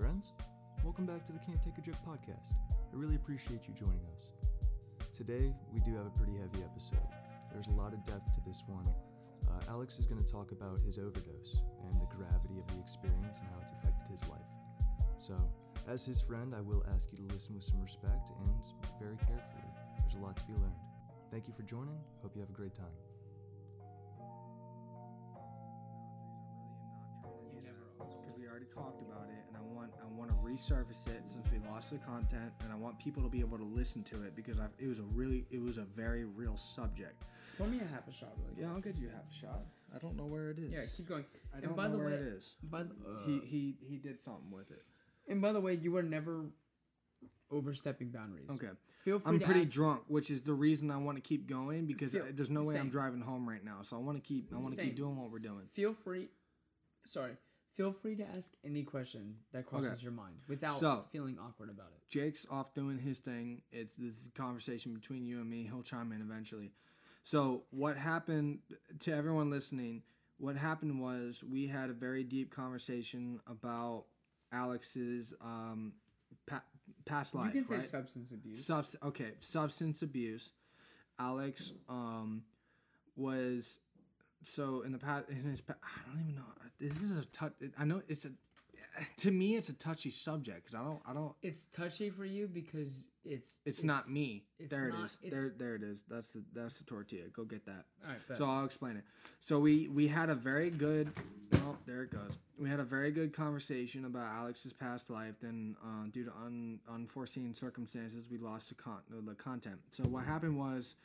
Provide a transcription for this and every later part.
friends. Welcome back to the Can't Take a Joke podcast. I really appreciate you joining us. Today, we do have a pretty heavy episode. There's a lot of depth to this one. Uh, Alex is going to talk about his overdose and the gravity of the experience and how it's affected his life. So, as his friend, I will ask you to listen with some respect and very carefully. There's a lot to be learned. Thank you for joining. Hope you have a great time. Resurface it since we lost the content, and I want people to be able to listen to it because I, it was a really it was a very real subject. Pour me a half a shot, really. Yeah, I'll get you half a shot. I don't know where it is. Yeah, keep going. I and don't by know the where way, it is. By the, uh, He he he did something with it. and by the way, you were never overstepping boundaries. Okay. Feel free. I'm to pretty ask- drunk, which is the reason I want to keep going because Feel- I- there's no way I'm driving home right now. So I want to keep I want to keep doing what we're doing. Feel free. Sorry. Feel free to ask any question that crosses Okay. your mind without So- feeling awkward about it. Jake's off doing his thing. It's this conversation between you and me. He'll chime in eventually. So what happened to everyone listening? What happened was we had a very deep conversation about Alex's um, pa- past life. you can say right? substance abuse. Subs- okay, substance abuse. Alex um, was so in the past. In his, pa- I don't even know. This is a touch. I know it's a. To me, it's a touchy subject because I don't. I don't. it's touchy for you because it's It's, not me. it's there not- it's- There, there it is. That's the that's the tortilla. Go get that. All right, bet. So I'll explain it. So we we had a very good. Oh, there it goes. We had a very good conversation about Alex's past life. Then, uh, due to un, unforeseen circumstances, we lost the con the content. So what happened was,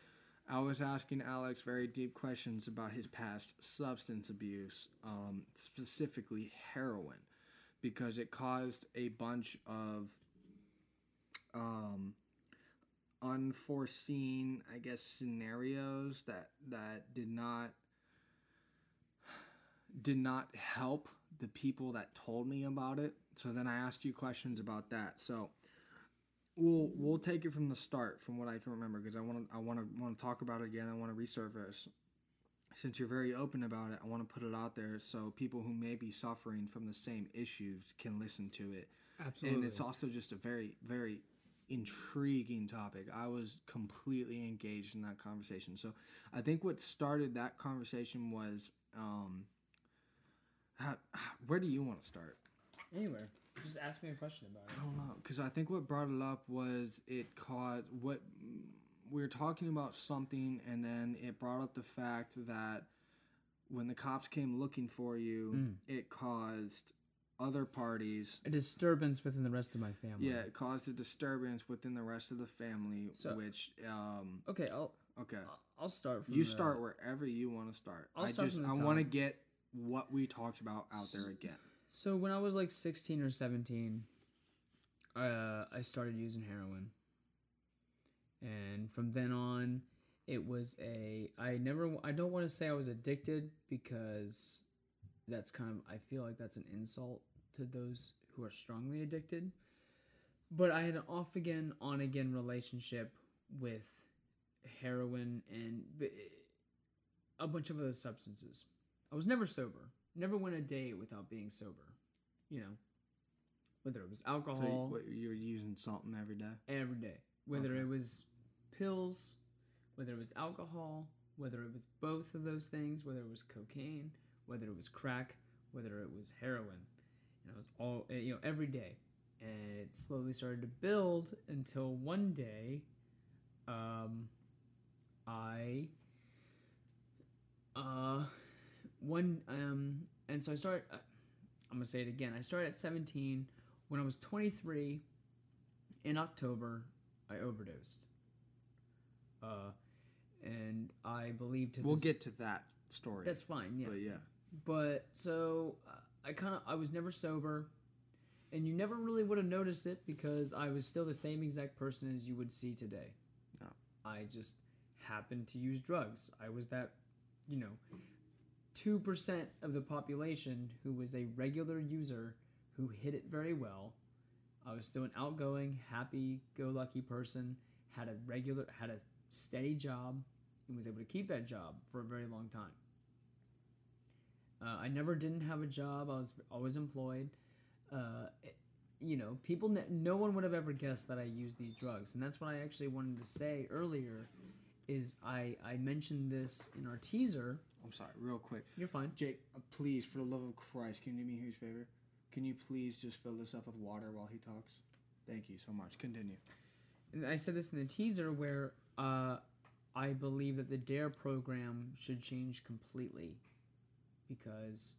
I was asking Alex very deep questions about his past substance abuse, um, specifically heroin, because it caused a bunch of um, unforeseen, I guess, scenarios that that did not did not help the people that told me about it. So then I asked you questions about that. So we'll we'll take it from the start, from what I can remember, because I want to I want to want to talk about it again. I want to resurface. Since you're very open about it, I want to put it out there so people who may be suffering from the same issues can listen to it. Absolutely. And it's also just a very, very intriguing topic. I was completely engaged in that conversation. So I think what started that conversation was um, how, where do you want to start? Anywhere. Just ask me a question about it. I don't know. Because I think what brought it up was it caused what we were talking about something, and then it brought up the fact that when the cops came looking for you, it caused other parties A disturbance within the rest of my family. Yeah, it caused a disturbance within the rest of the family, So- which um Okay, I'll okay. I'll start from You the- start wherever you want to start. I'll I start just from I want to get what we talked about out there again. So when I was like 16 or 17, uh, I started using heroin. And from then on, it was a I never I don't want to say I was addicted because that's kind of I feel like that's an insult to those who are strongly addicted. But I had an off again on again relationship with heroin and a bunch of other substances. I was never sober. Never went a day without being sober. You know, whether it was So you, alcohol you're using something every day. every day, whether it was pills, whether it was alcohol, whether it was both of those things, whether it was cocaine, whether it was crack, whether it was heroin. And I was all eh, you know every day, and it slowly started to build until one day, um, I uh one um and so I started. Uh, I'm gonna say it again. I started at 17. When I was 23, in October, I overdosed. Uh, and I believe to We'll this- get to that story. that's fine. Yeah, But yeah, but so uh, I kind of I was never sober, and you never really would have noticed it because I was still the same exact person as you would see today. Oh. I just happened to use drugs. I was that, you know, two percent of the population who was a regular user who hit it very well. I was still an outgoing, happy-go-lucky person. Had a regular, had a steady job, and was able to keep that job for a very long time. Uh, I never didn't have a job. I was always employed. Uh, it- you know, people, ne- no one would have ever guessed that I used these drugs. And that's what I actually wanted to say earlier is I, I mentioned this in our teaser. I'm sorry, real quick. You're fine. Jake, uh, please, for the love of Christ, can you do me a huge favor? Can you please just fill this up with water while he talks? Thank you so much. Continue. And I said this in the teaser where uh, I believe that the DARE program should change completely because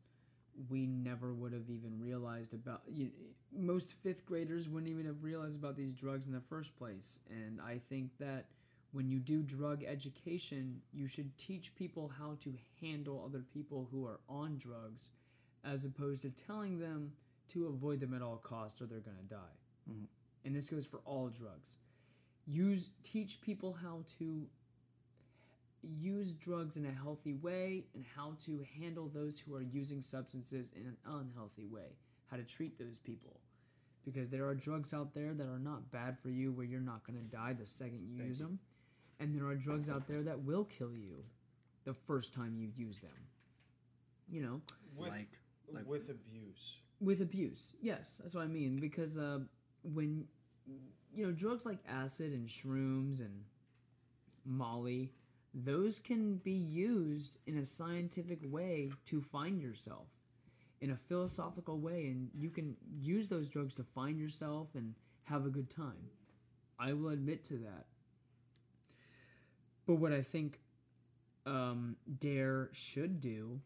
we never would have even realized about you, most fifth graders wouldn't even have realized about these drugs in the first place and i think that when you do drug education you should teach people how to handle other people who are on drugs as opposed to telling them to avoid them at all costs or they're going to die Mhm. and this goes for all drugs use teach people how to use drugs in a healthy way and how to handle those who are using substances in an unhealthy way how to treat those people because there are drugs out there that are not bad for you where you're not going to die the second you Thank use you. them and there are drugs out there that will kill you the first time you use them. You know? With, Like- like- with abuse. with abuse yes that's what i mean because uh, when you know drugs like acid and shrooms and molly those can be used in a scientific way to find yourself in a philosophical way and you can use those drugs to find yourself and have a good time. I will admit to that but what i think um, dare should do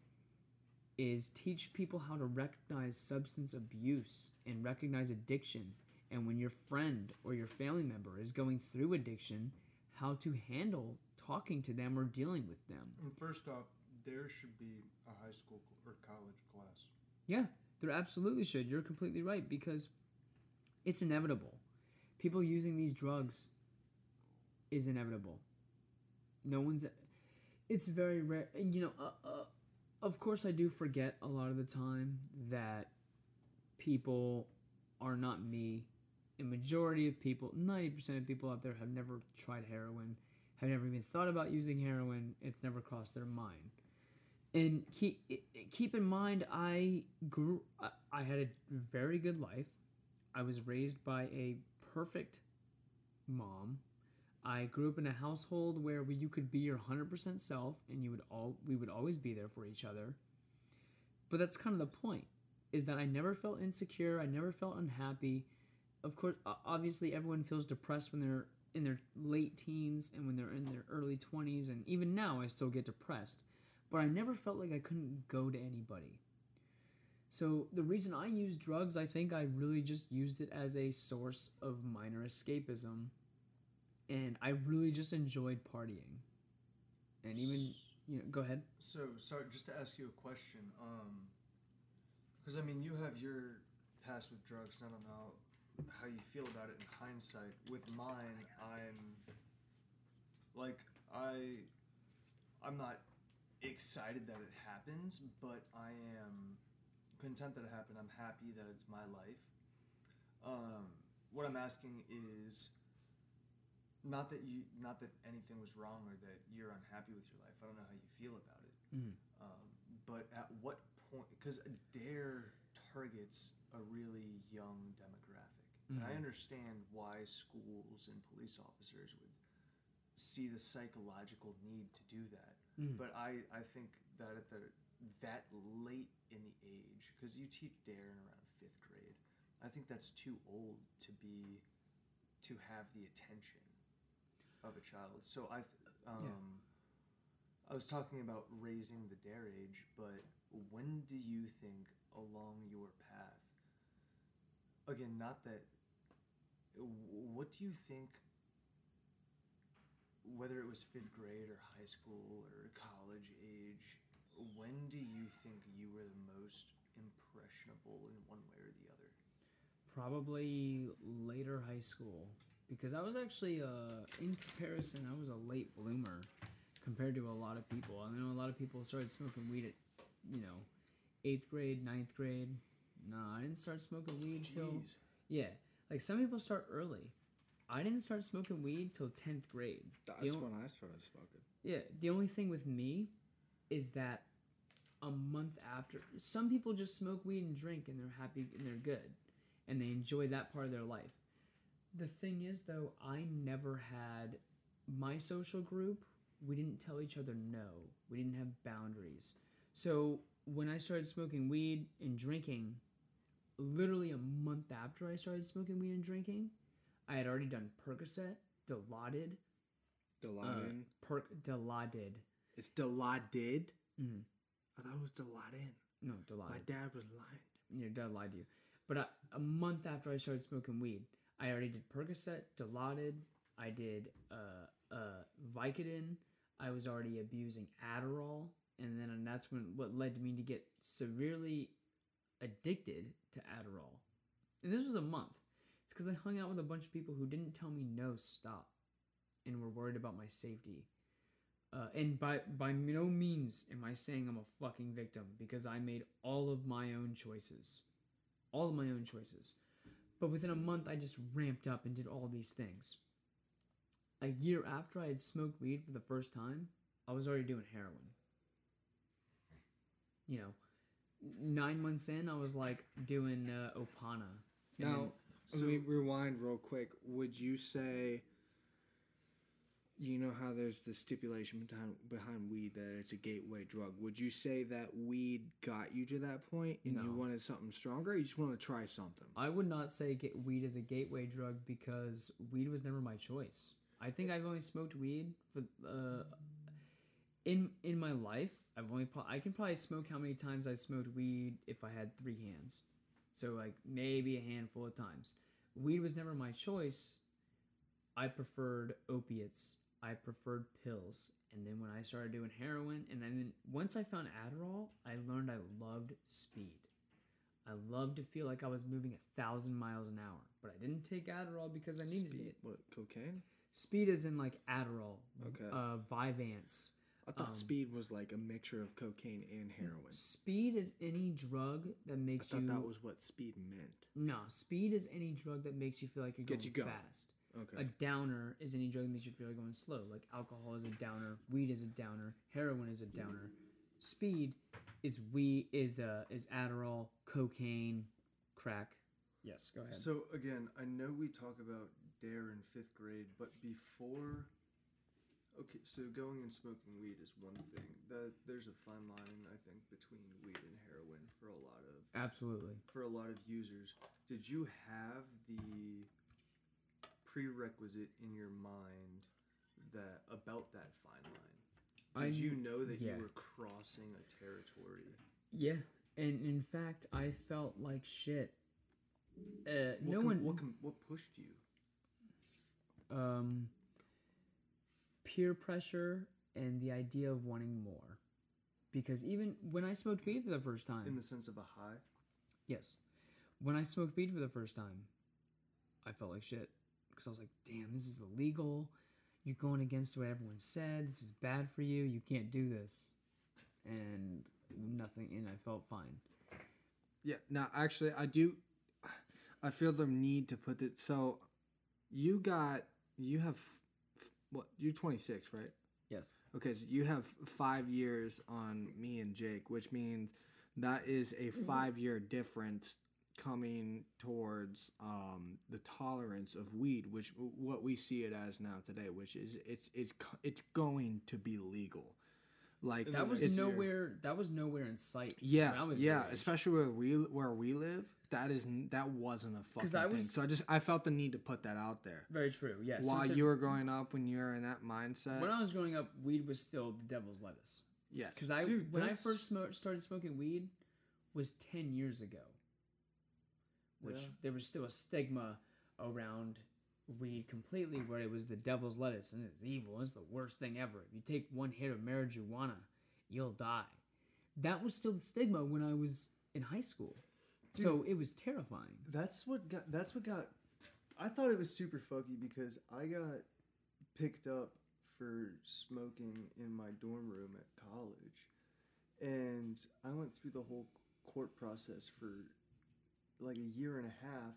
is teach people how to recognize substance abuse and recognize addiction. And when your friend or your family member is going through addiction how to handle talking to them or dealing with them. And first off, there should be a high school or college class. yeah there absolutely should. You're completely right because it's inevitable. People using these drugs is inevitable no one's it's very rare you know uh, uh, of course i do forget a lot of the time that people are not me. A majority of people 90% of people out there have never tried heroin have never even thought about using heroin. It's never crossed their mind. And keep keep in mind i grew i had a very good life. I was raised by a perfect mom i grew up in a household where we, you could be your 100% self and you would all we would always be there for each other. But that's kind of the point is that i never felt insecure i never felt unhappy. Of course obviously everyone feels depressed when they're in their late teens and when they're in their early 20s and even now i still get depressed. But I never felt like I couldn't go to anybody. So the reason I use drugs, I think I really just used it as a source of minor escapism, and I really just enjoyed partying. And even you know, go ahead. So, sorry, just to ask you a question. Um, because I mean, you have your past with drugs. and I don't know how you feel about it in hindsight. With mine, I'm like I, I'm not excited that it happens, but I am content that it happened. I'm happy that it's my life. Um, what I'm asking is not that you, not that anything was wrong or that you're unhappy with your life. I don't know how you feel about it. Mhm. Um, but at what point? Because Dare targets a really young demographic, and I Mhm. understand why schools and police officers would see the psychological need to do that. Mhm. But I, I think that at the that late in the age, because you teach Dare in around fifth grade, I think that's too old to be to have the attention of a child. So I, um, I was talking about raising the dare age, but when do you think along your path? Again, not that. What do you think? Whether it was fifth grade or high school or college age, when do you think you were the most impressionable in one way or the other? Probably later high school because I was actually uh, in comparison I was a late bloomer compared to a lot of people. I know a lot of people started smoking weed at you know eighth grade, ninth grade. Nah, I didn't start smoking weed till yeah. Like some people start early. I didn't start smoking weed till tenth grade. That's when I started smoking. Yeah, the only thing with me is that a month after, some people just smoke weed and drink and they're happy and they're good. and they enjoy that part of their life. The thing is, though, I never had my social group. We didn't tell each other no. We didn't have boundaries. So when I started smoking weed and drinking, literally a month after I started smoking weed and drinking, I had already done Percocet, Dilaudid, uh, Dilaudid. Perc Dilaudid. it's Dilaudid. Mhm. I thought it was Dilaudid. No, Dilaudid. My dad was lying. Your dad lied to you. But a, a month after I started smoking weed, I already did Percocet, Dilaudid. I did uh, uh, Vicodin. I was already abusing Adderall, and then and that's when what led me to get severely addicted to Adderall. And this was a month. It's because I hung out with a bunch of people who didn't tell me no stop, and were worried about my safety. Uh, and by by no means am I saying I'm a fucking victim because I made all of my own choices, all of my own choices. But within a month, I just ramped up and did all these things. A year after I had smoked weed for the first time, I was already doing heroin. You know, nine months in, I was like doing uh, Opana. And Now, then- let me rewind real quick. Would you say, you know how there's the stipulation behind, behind weed that it's a gateway drug? Would you say that weed got you to that point and you wanted something stronger? Or you just want to try something? I would not say get weed is a gateway drug because weed was never my choice. I think I've only smoked weed for uh, in in my life. I've only I can probably smoke how many times I smoked weed if I had three hands. So like maybe a handful of times. Weed was never my choice. I preferred opiates. I preferred pills. And then when I started doing heroin, and then once I found Adderall, I learned I loved speed. I loved to feel like I was moving a thousand miles an hour, but I didn't take Adderall because I needed Speed. it. What, cocaine? Speed is in like Adderall, Okay. uh, Vyvanse. I thought um, speed was like a mixture of cocaine and heroin. Speed is any drug that makes I thought you. that was what speed meant. no, speed is any drug that makes you feel like you're going you going. fast. Okay. A downer is any drug that makes you feel like going slow. Like alcohol is a downer, weed is a downer, heroin is a downer. Speed is we is uh is Adderall, cocaine, crack. Yes, go ahead. So again, I know we talk about dare in fifth grade, but before, okay, so going and smoking weed is one thing. That there's a fine line, I think, between weed and heroin for a lot of Absolutely. for a lot of users. Did you have the prerequisite in your mind that about that fine line? Did I you know that yeah. you were crossing a territory? Yeah, and in fact, I felt like shit. Uh, What no com- one. What, com- what pushed you? um, peer pressure and the idea of wanting more, because even when I smoked weed for the first time, In the sense of a high? yes, when I smoked weed for the first time, I felt like shit because I was like, damn, this is illegal. You're going against what everyone said. This is bad for you. You can't do this, and nothing. And I felt fine. Yeah. Now, actually, I do. I feel the need to put it. So, you got you have what? You're 26, right? Yes. Okay, so you have five years on me and Jake, which means that is a mm-hmm. five year difference coming towards um, the tolerance of weed, which what we see it as now today, which is it's it's it's going to be legal. Like That was next year. nowhere. That was nowhere in sight. yeah, when I was yeah, especially where we where we live. That is that wasn't a fucking I thing. So I just I felt the need to put that out there. Very true. Yes. While Since it- you were growing up, when you were in that mindset, when I was growing up, weed was still the devil's lettuce. yes, Because I Dude, when I first smo- started smoking weed was ten years ago, which Yeah. there was still a stigma around weed completely, where it was the devil's lettuce and it's evil. It's the worst thing ever. If you take one hit of marijuana, you'll die. That was still the stigma when I was in high school. so it was terrifying. That's what got. That's what got. I thought it was super fucky because I got picked up for smoking in my dorm room at college, and I went through the whole court process for like a year and a half,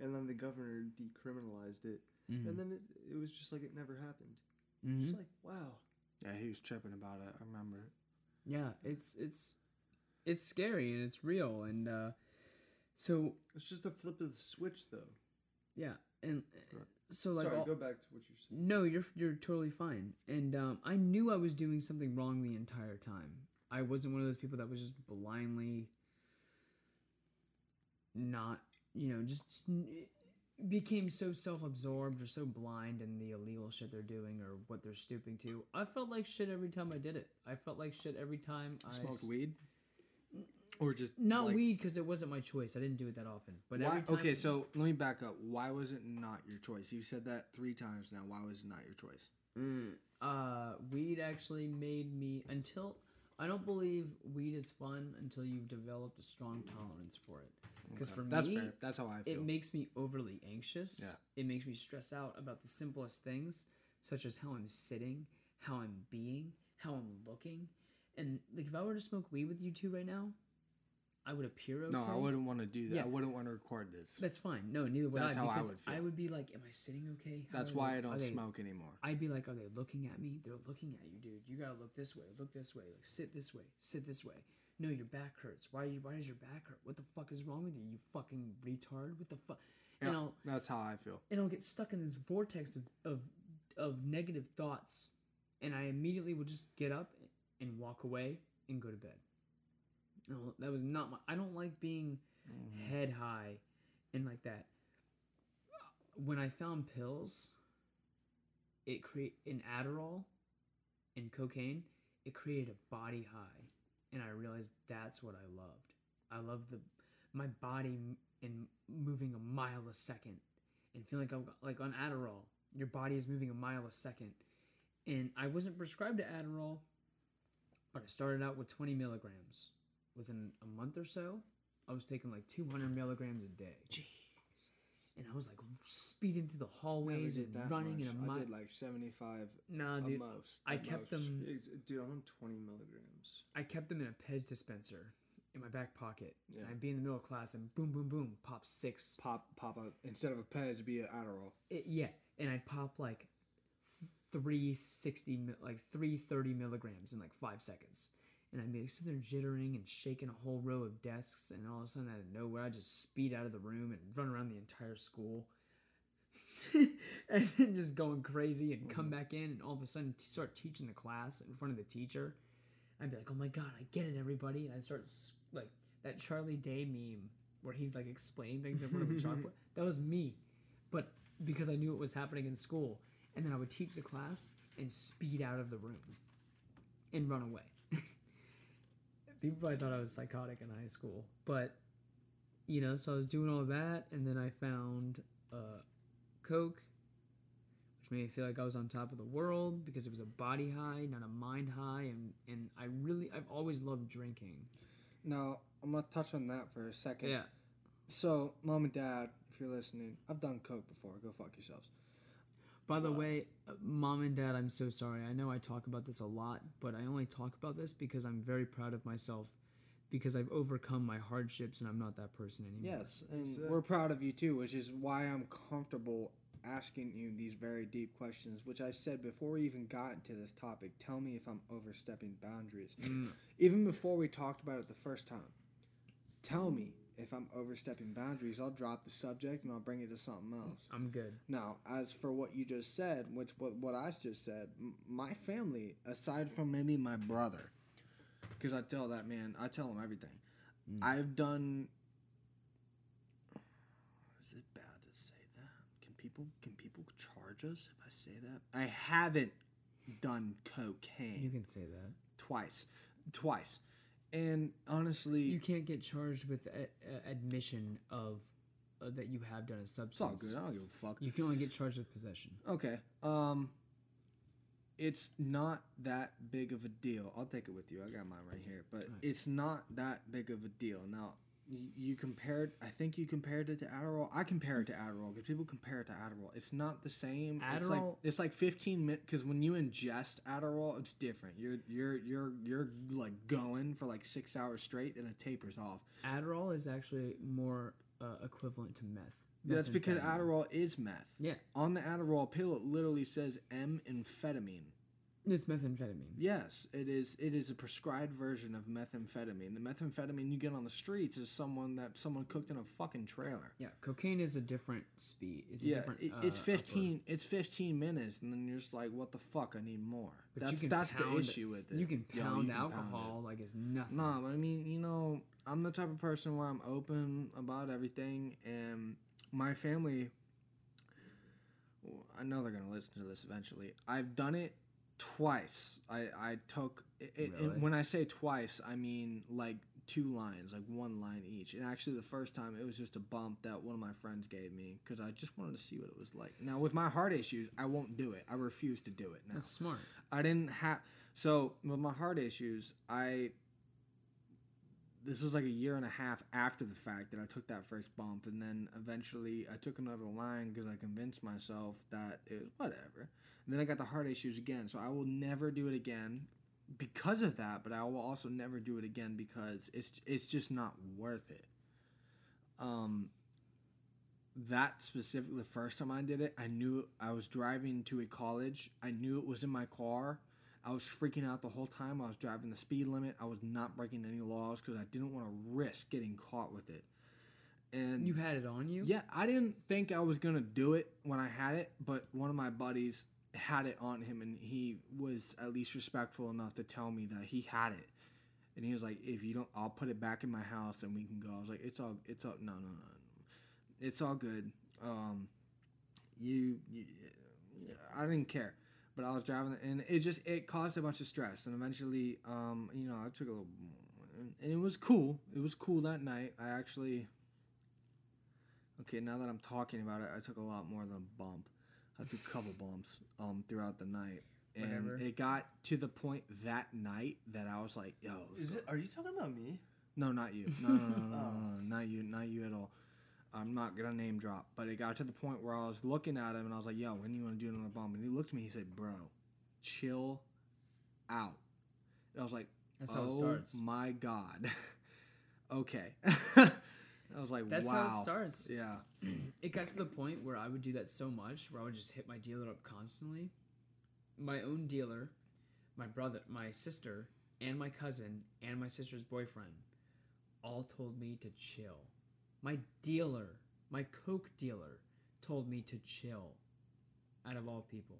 and then the governor decriminalized it, Mhm. and then it, it was just like it never happened. Mhm. Just like wow. yeah, he was tripping about it. I remember. Yeah, it's it's it's scary and it's real and uh So It's just a flip of the switch, though. yeah, and uh, so like Sorry, all- go back to what you're saying. No, you're you're totally fine. And um, I knew I was doing something wrong the entire time. I wasn't one of those people that was just blindly not, you know, just, became so self-absorbed or so blind in the illegal shit they're doing or what they're stooping to. I felt like shit every time I did it. I felt like shit every time I Smoked s- weed, or just Not like, weed because it wasn't my choice. I didn't do it that often. But Why, okay, so let me back up. Why was it not your choice? You said that three times now. Why was it not your choice? Mm, uh, weed actually made me until I don't believe weed is fun until you've developed a strong tolerance for it. Because for That's me, fair. That's how I feel. it makes me overly anxious. Yeah. It makes me stress out about the simplest things, such as how I'm sitting, how I'm being, how I'm looking, and like if I were to smoke weed with you two right now, I would appear okay. no, I wouldn't want to do that. Yeah. I wouldn't want to record this. That's fine. No, neither would That's I. how I Because would feel. I would be like, "Am I sitting okay?" How That's why they- I don't they- smoke anymore. I'd be like, are they looking at me? They're looking at you, dude. You gotta look this way, look this way, like sit this way, sit this way. No, your back hurts. Why? You, why does your back hurt? What the fuck is wrong with you? You fucking retard. What the fuck? Yeah, And I'll that's how I feel. and I'll get stuck in this vortex of, of of negative thoughts, and I immediately will just get up and walk away and go to bed. No, that was not my. I don't like being mm-hmm. head high and like that. When I found pills, it create in Adderall and cocaine, it created a body high, and I realized that's what I loved. I love the my body and moving a mile a second, and feeling like I'm like on Adderall. Your body is moving a mile a second, and I wasn't prescribed to Adderall, but I started out with 20 milligrams. Within a month or so, I was taking like 200 milligrams a day. And I was like speeding through the hallways and running much. in a mile. I did like seventy five Nah, at dude. most. I kept most. them. Ex- Dude, I'm on 20 milligrams. I kept them in a Pez dispenser in my back pocket. Yeah. And I'd be in the middle of class and boom, boom, boom, pop six. pop pop out instead of a Pez, it'd be an Adderall. It, yeah, and I'd pop like three sixty, like three thirty milligrams in like five seconds. And I'd be sitting there jittering and shaking a whole row of desks, and all of a sudden, out of nowhere, I'd just speed out of the room and run around the entire school, and then just going crazy, and come mm-hmm. back in, and all of a sudden t- start teaching the class in front of the teacher. I'd be like, "Oh my god, I get it, everybody!" And I start like that Charlie Day meme where he's like explaining things in front of a chalkboard. That was me, but because I knew it was happening in school, and then I would teach the class and speed out of the room and run away. People probably thought I was psychotic in high school, but you know, so I was doing all that, and then I found uh, coke, which made me feel like I was on top of the world because it was a body high, not a mind high, and and I really I've always loved drinking. Now I'm gonna touch on that for a second. Yeah, So, mom and dad, if you're listening, I've done coke before. Go fuck yourselves. By the way, uh, mom and dad, I'm so sorry. I know I talk about this a lot, but I only talk about this because I'm very proud of myself because I've overcome my hardships and I'm not that person anymore. Yes, and So- we're proud of you too, which is why I'm comfortable asking you these very deep questions. Which I said before we even got into this topic. Tell me if I'm overstepping boundaries. Even before we talked about it the first time. Tell me if I'm overstepping boundaries. I'll drop the subject and I'll bring it to something else. I'm good. Now, as for what you just said, which what, what I just said, m- my family, aside from maybe my brother, because I tell that man, I tell him everything. Mm. I've done. Is it bad to say that? Can people can people charge us if I say that? I haven't done cocaine You can say that. twice, twice, and honestly, You can't get charged with a, a admission of uh, that you have done a substance. it's all good. I don't give a fuck. You can only get charged with possession. Okay. Um it's not that big of a deal. I'll take it with you. I got mine right here, but it's not that big of a deal. Now, you, compared I think you compared it to Adderall. I compare it to Adderall because people compare it to Adderall. It's not the same. It's like Adderall- it's like 15 minutes cuz when you ingest Adderall, it's different. You're you're you're you're like going for like 6 hours straight and it tapers off. Adderall is actually more uh, equivalent to meth. That's because Adderall is meth. Yeah. On the Adderall pill, it literally says M amphetamine. It's methamphetamine. Yes, it is. It is a prescribed version of methamphetamine. The methamphetamine you get on the streets is someone that someone cooked in a fucking trailer. Yeah, cocaine is a different speed. It's a Yeah, different. it, uh, it's upper. fifteen. It's fifteen minutes, and then you're just like, "What the fuck? I need more." But that's you can that's the issue with it. You can Yo, pound you can pound alcohol like it's nothing. No, but I mean, you know, I'm the type of person where I'm open about everything, and my family. I know they're gonna listen to this eventually. I've done it twice. I I took it, it- when I say twice, I mean like two lines, like one line each. And actually, the first time it was just a bump that one of my friends gave me because I just wanted to see what it was like. Now with my heart issues, I won't do it. I refuse to do it now. That's smart. I didn't have so with my heart issues, I this was like a year and a half after the fact that I took that first bump, and then eventually I took another line because I convinced myself that it was whatever. And then I got the heart issues again, so I will never do it again because of that. But I will also never do it again because it's it's just not worth it. Um, that specifically, the first time I did it, I knew I was driving to a college. I knew it was in my car. I was freaking out the whole time. I was driving the speed limit. I was not breaking any laws because I didn't want to risk getting caught with it. And You had it on you. yeah, I didn't think I was gonna do it when I had it, but one of my buddies had it on him, and he was at least respectful enough to tell me that he had it. And he was like, "If you don't, I'll put it back in my house, and we can go." I was like, "It's all, it's all, no, no, no, it's all good." Um, you, you, I didn't care, but I was driving, and it just it caused a bunch of stress, and eventually, um, you know, I took a little, and it was cool. It was cool that night. I actually. Okay, now that I'm talking about it, I took a lot more than a bump. I took a couple bumps um throughout the night, and Whatever. it got to the point that night that I was like, "Yo, Is go." it? Are you talking about me? no, not you, no, no, no, no, no, Oh. no, not you, not you at all." I'm not gonna name drop, but it got to the point where I was looking at him and I was like, "Yo, when do you want to do another bump?" And he looked at me, he said, "Bro, chill out." And I was like, That's "Oh how it starts. my god." okay. I was like, That's "Wow." how it starts. Yeah. It got to the point where I would do that so much where I would just hit my dealer up constantly. My own dealer, my brother, my sister, and my cousin, and my sister's boyfriend all told me to chill. My dealer, my Coke dealer, told me to chill out of all people.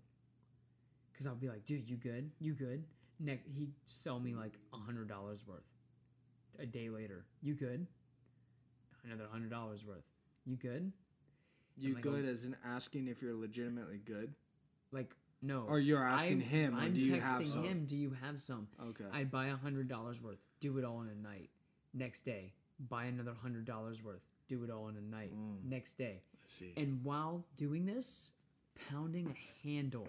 Because I'll be like, dude, you good? You good? Ne- he'd sell me like a $100 worth. A day later, you good? Another $100 worth. You good? You like, good as in asking if you're legitimately good, Like, no. or you're asking I'm, him, I'm do you texting have some? him, do you have some? Okay. I'd buy a hundred dollars worth, do it all in a night. Next day, buy another hundred dollars worth, do it all in a night. Mm. Next day. I see. And while doing this, pounding a handle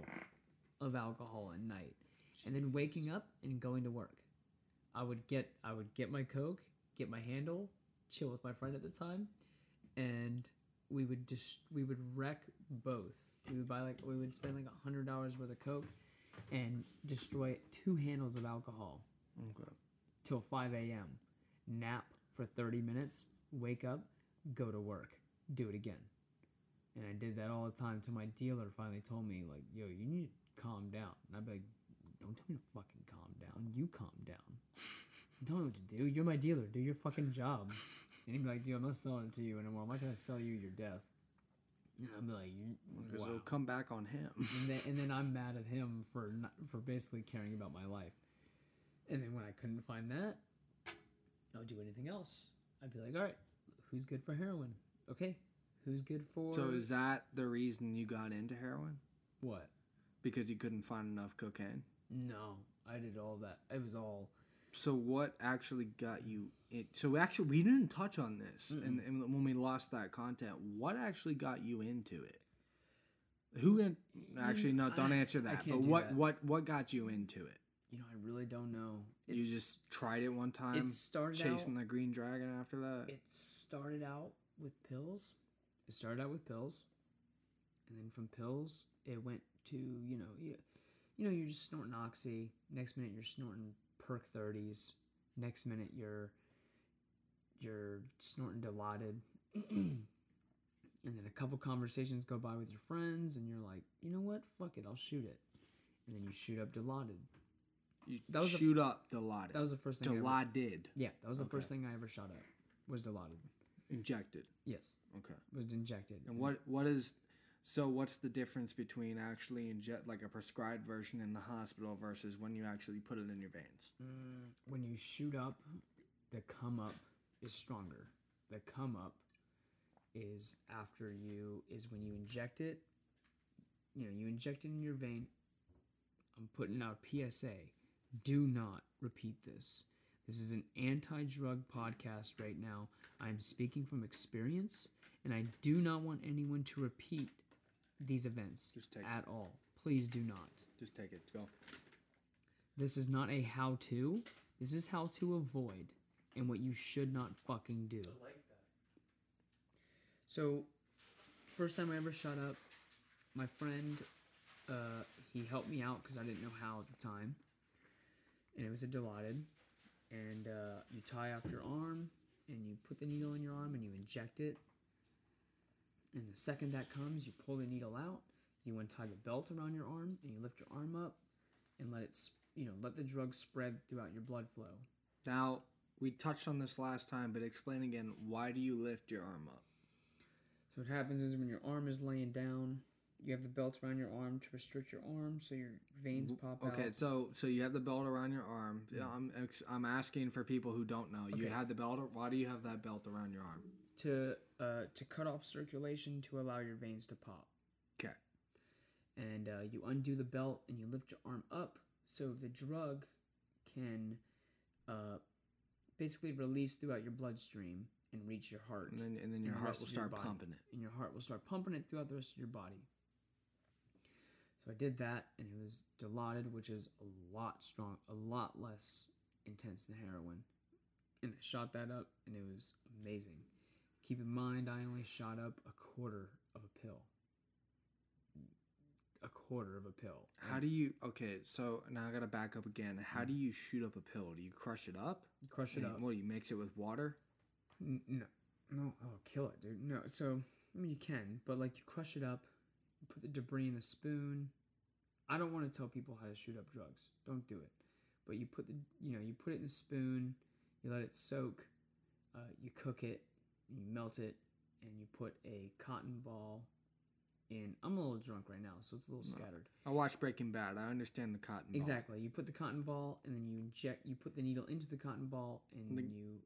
of alcohol at night. And then waking up and going to work. I would get I would get my Coke, get my handle, chill with my friend at the time, and we would just we would wreck both. We would buy like we would spend like a hundred dollars worth of Coke and destroy two handles of alcohol okay. till 5 a.m. Nap for 30 minutes, wake up, go to work, do it again. And I did that all the time till my dealer finally told me, like, yo, you need to calm down. And I'd be like, don't tell me to fucking calm down. You calm down. Don't know what to do. You're my dealer. Do your fucking job. And he'd be like, dude, I'm not selling it to you anymore. I'm not going to sell you your death. And I'd be like, Because wow. it'll come back on him. and then, and then I'm mad at him for not, for basically caring about my life. And then when I couldn't find that, I would do anything else. I'd be like, all right, who's good for heroin? Okay, who's good for so is that the reason you got into heroin? what? Because you couldn't find enough cocaine. No, I did all that. It was all So what actually got you? In, so actually, we didn't touch on this, and, and when we lost that content, what actually got you into it? Who in, actually mm, no? Don't I- answer that. But what that. what what got you into it? you know. I really don't know. you just tried it one time, it started chasing out, the green dragon after that. It started out with pills. It started out with pills, and then from pills, it went to you know you, you know you're just snorting oxy. Next minute you're snorting perk thirties. Next minute you're you're snorting dilaudid. and then a couple conversations go by with your friends, and you're like, you know what? Fuck it, I'll shoot it. and then you shoot up Dilaudid. You That was a- shoot up Dilaudid. That was the first thing. I ever, Dilaudid. yeah, that was the first thing I ever shot up. Was Dilaudid. Injected. Yes, Okay. was injected. And what what is so what's the difference between actually inject like a prescribed version in the hospital versus when you actually put it in your veins? Mm, when you shoot up, the come up is stronger. The come up is after you is when you inject it. You know, you inject it in your vein. I'm putting out PSA. Do not repeat this. This is an anti-drug podcast right now. I'm speaking from experience, and I do not want anyone to repeat these events Just take it. at all. Please do not. Just take it. Go. This is not a how to. This is how to avoid and what you should not fucking do. I like that. So, first time I ever shot up, my friend, uh, he helped me out because I didn't know how at the time. And it was a Dilaudid. And uh, you tie off your arm and you put the needle in your arm and you inject it. And the second that comes, you pull the needle out. You untie the belt around your arm and you lift your arm up and let it, you know, let the drug spread throughout your blood flow. Now we touched on this last time, but explain again. Why do you lift your arm up? So what happens is when your arm is laying down, you have the belt around your arm to restrict your arm so your veins pop Okay, out. so so you have the belt around your arm. Yeah, mm. I'm I'm asking for people who don't know. You Okay. have the belt. Why do you have that belt around your arm? To uh, to cut off circulation to allow your veins to pop. Okay. And uh, you undo the belt and you lift your arm up so the drug can uh, basically release throughout your bloodstream and reach your heart. And then and then your the heart will start body. pumping it. and your heart will start pumping it throughout the rest of your body. So I did that, and it was Dilaudid, which is a lot strong, a lot less intense than heroin. And I shot that up, and it was amazing. Keep in mind, I only shot up a quarter of a pill. A quarter of a pill. How do you? Okay, so now I gotta back up again. How do you shoot up a pill? Do you crush it up? You crush it And up? What do you mix it with water? N- No, no, oh, kill it, dude. No, so I mean you can, but like you crush it up, you put the debris in a spoon. I don't want to tell people how to shoot up drugs. Don't do it. But you put the, you know, you put it in a spoon, you let it soak, uh, you cook it, you melt it, and you put a cotton ball in. I'm a little drunk right now, so it's a little scattered. I watched Breaking Bad. I understand the cotton. ball. Exactly. You put the cotton ball, and then you inject. You put the needle into the cotton ball, and The- you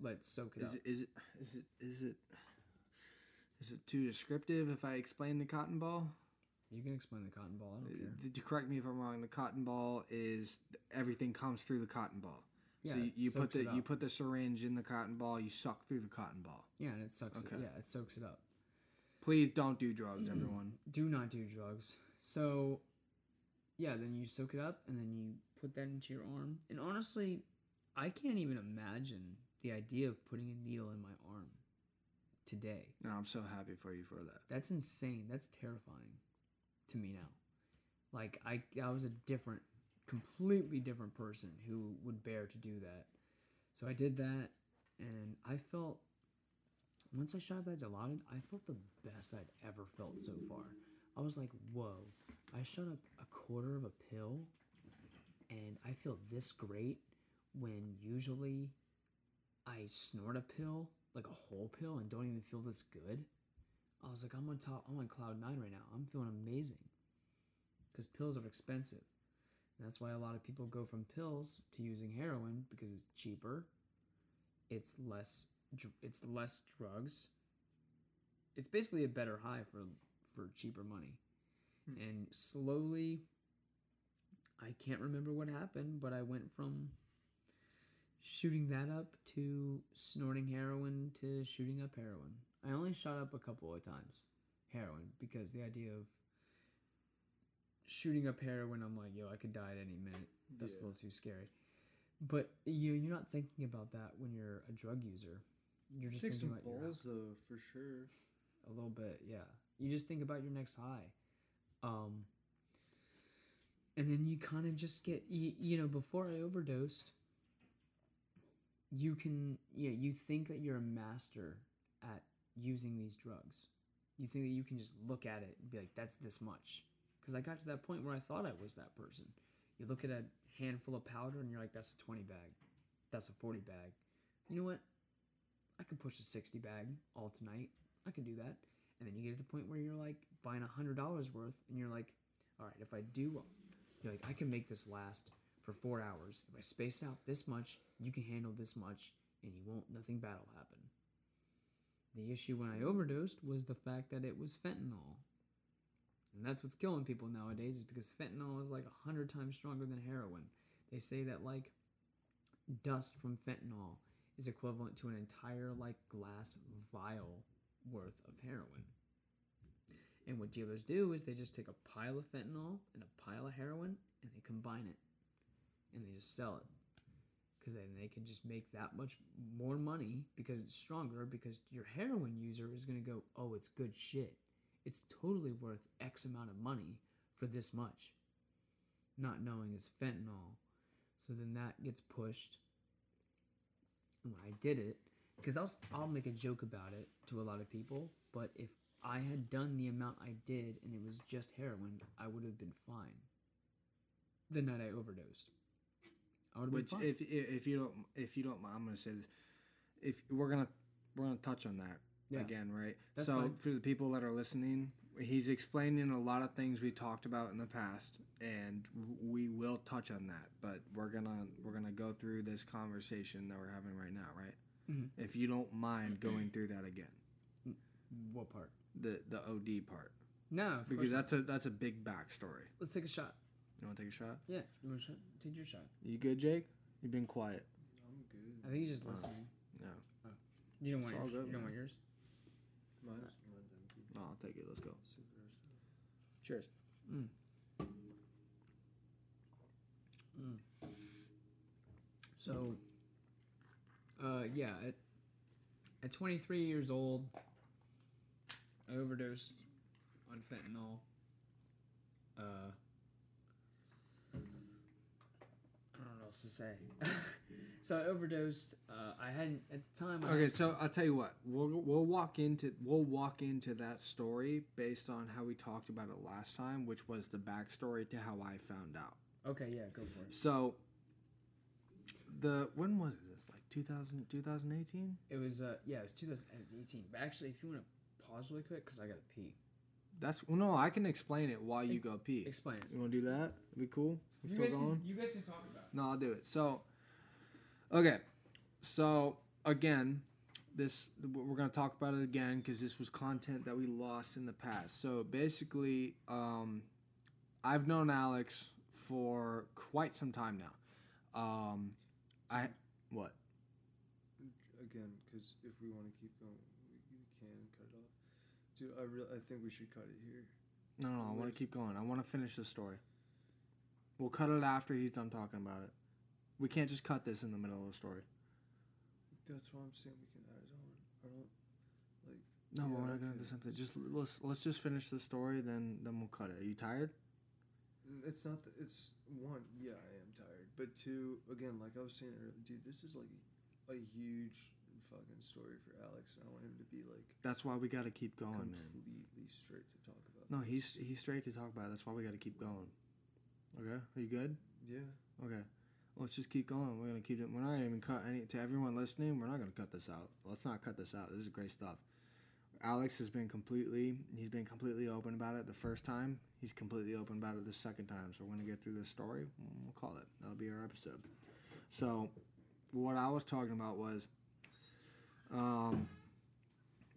let it soak it Is up. it, is it is it is it is it too descriptive if I explain the cotton ball? You can explain the cotton ball. I don't. Uh, to correct me if I'm wrong. The cotton ball is everything comes through the cotton ball. Yeah, so you, you put the you put the syringe in the cotton ball. You suck through the cotton ball. Yeah, and it sucks. Okay. It, yeah, it soaks it up. Please don't do drugs, everyone. Do not do drugs. So, yeah, then you soak it up and then you put that into your arm. And honestly, I can't even imagine the idea of putting a needle in my arm today. No, I'm so happy for you for that. That's insane. That's terrifying to me now. Like I, I was a different, completely different person who would bear to do that. So I did that, and I felt. Once I shot that Dilaudid, I felt the best I'd ever felt so far. I was like, "Whoa!" I shot up a quarter of a pill, and I feel this great when usually I snort a pill, like a whole pill, and don't even feel this good. I was like, I'm on top, I'm on cloud nine right now. I'm feeling amazing. Because pills are expensive. That's why a lot of people go from pills to using heroin because it's cheaper. It's less, it's less drugs. It's basically a better high for for cheaper money. Hmm. And slowly, I can't remember what happened, but I went from shooting that up to snorting heroin to shooting up heroin. I only shot up a couple of times heroin because the idea of shooting up heroin, when I'm like, yo, I could die at any minute. That's a little too scary. But you you're not thinking about that when you're a drug user. You're just thinking about your though, for sure. a little bit, yeah. You just think about your next high. Um and then you kind of just get you, you know, before I overdosed, you can you know, you think that you're a master at using these drugs. You think that you can just look at it and be like that's this much. Because I got to that point where I thought I was that person. You look at a handful of powder and you're like, that's a 20 bag, that's a 40 bag. You know what? I could push a 60 bag all tonight. I can do that. And then you get to the point where you're like buying a hundred dollars worth, and you're like, all right, if I do, you're like, I can make this last for four hours. If I space out this much, you can handle this much, and you won't. Nothing bad will happen. The issue when I overdosed was the fact that it was fentanyl. And that's what's killing people nowadays is because fentanyl is like a hundred times stronger than heroin. They say that like dust from fentanyl is equivalent to an entire like glass vial worth of heroin. And what dealers do is they just take a pile of fentanyl and a pile of heroin and they combine it and they just sell it because then they can just make that much more money because it's stronger because your heroin user is going to go oh it's good shit it's totally worth x amount of money for this much. Not knowing it's fentanyl. So then that gets pushed. And when i did it because I'll, I'll make a joke about it to a lot of people but if i had done the amount i did and it was just heroin i would have been fine. The night i overdosed. I would have been Which, fine. if if you don't if you don't mind, I'm gonna say this. If we're gonna we're gonna touch on that Yeah. again, right? That's so fine. for the people that are listening, he's explaining a lot of things we talked about in the past, and we will touch on that. But we're gonna we're gonna go through this conversation that we're having right now, right? Mhm. If you don't mind going through that again, what part the the OD part, no of course because not. that's a that's a big backstory. let's take a shot You want to take a shot? yeah you want a shot take your shot You good, Jake? You've been quiet. I'm good. I think he's just listening. No, You don't want It's yours. good, you don't want yours. Mine's, mine's empty. no, I'll take it. Let's go. Super. Cheers. So, uh, yeah, at at 23 years old, I overdosed on fentanyl. Uh, I don't know what else to say. so I overdosed. Uh, I hadn't at the time. I Okay, had- so I'll tell you what. We'll we'll walk into we'll walk into that story based on how we talked about it last time, which was the backstory to how I found out. Okay, yeah, go for it. So the when was this? Like 2000, 2018? It was uh, yeah, it was 2018. But actually, if you want to pause really quick, because I gotta pee. That's well, no. I can explain it while you go pee. Explain it. You want to do that? Be cool. We You still guys, going? can, you guys can talk about. it. No, I'll do it. So, okay. So, again, this we're going to talk about it again because this was content that we lost in the past. So, basically, um, I've known Alex for quite some time now. Um, I what? Again, because if we want to keep going, we, we can cut it off. Dude, I I think we should cut it here. No, no, I want to keep going. I want to finish the story. We'll cut it after he's done talking about it. We can't just cut this in the middle of the story. That's why I'm saying we can add it on. I don't like. No, Yeah, we're not gonna do something. Just let's let's just finish the story, then then we'll cut it. Are you tired? Mm, it's not. The, it's one. Yeah, I am tired. But two, again, like I was saying earlier, dude, this is like a huge fucking story for Alex, and I want him to be like That's why we got to keep going, man. completely straight to talk about. No, he's he's straight to talk about it. That's why we got to keep going. Okay, are you good? Yeah. Okay, let's just keep going. We're gonna keep it. We're not even cut any to everyone listening. We're not gonna cut this out. Let's not cut this out. This is great stuff. Alex has been completely. He's been completely open about it the first time. He's completely open about it the second time. So we're gonna get through this story. We'll call it. That'll be our episode. So, what I was talking about was, um,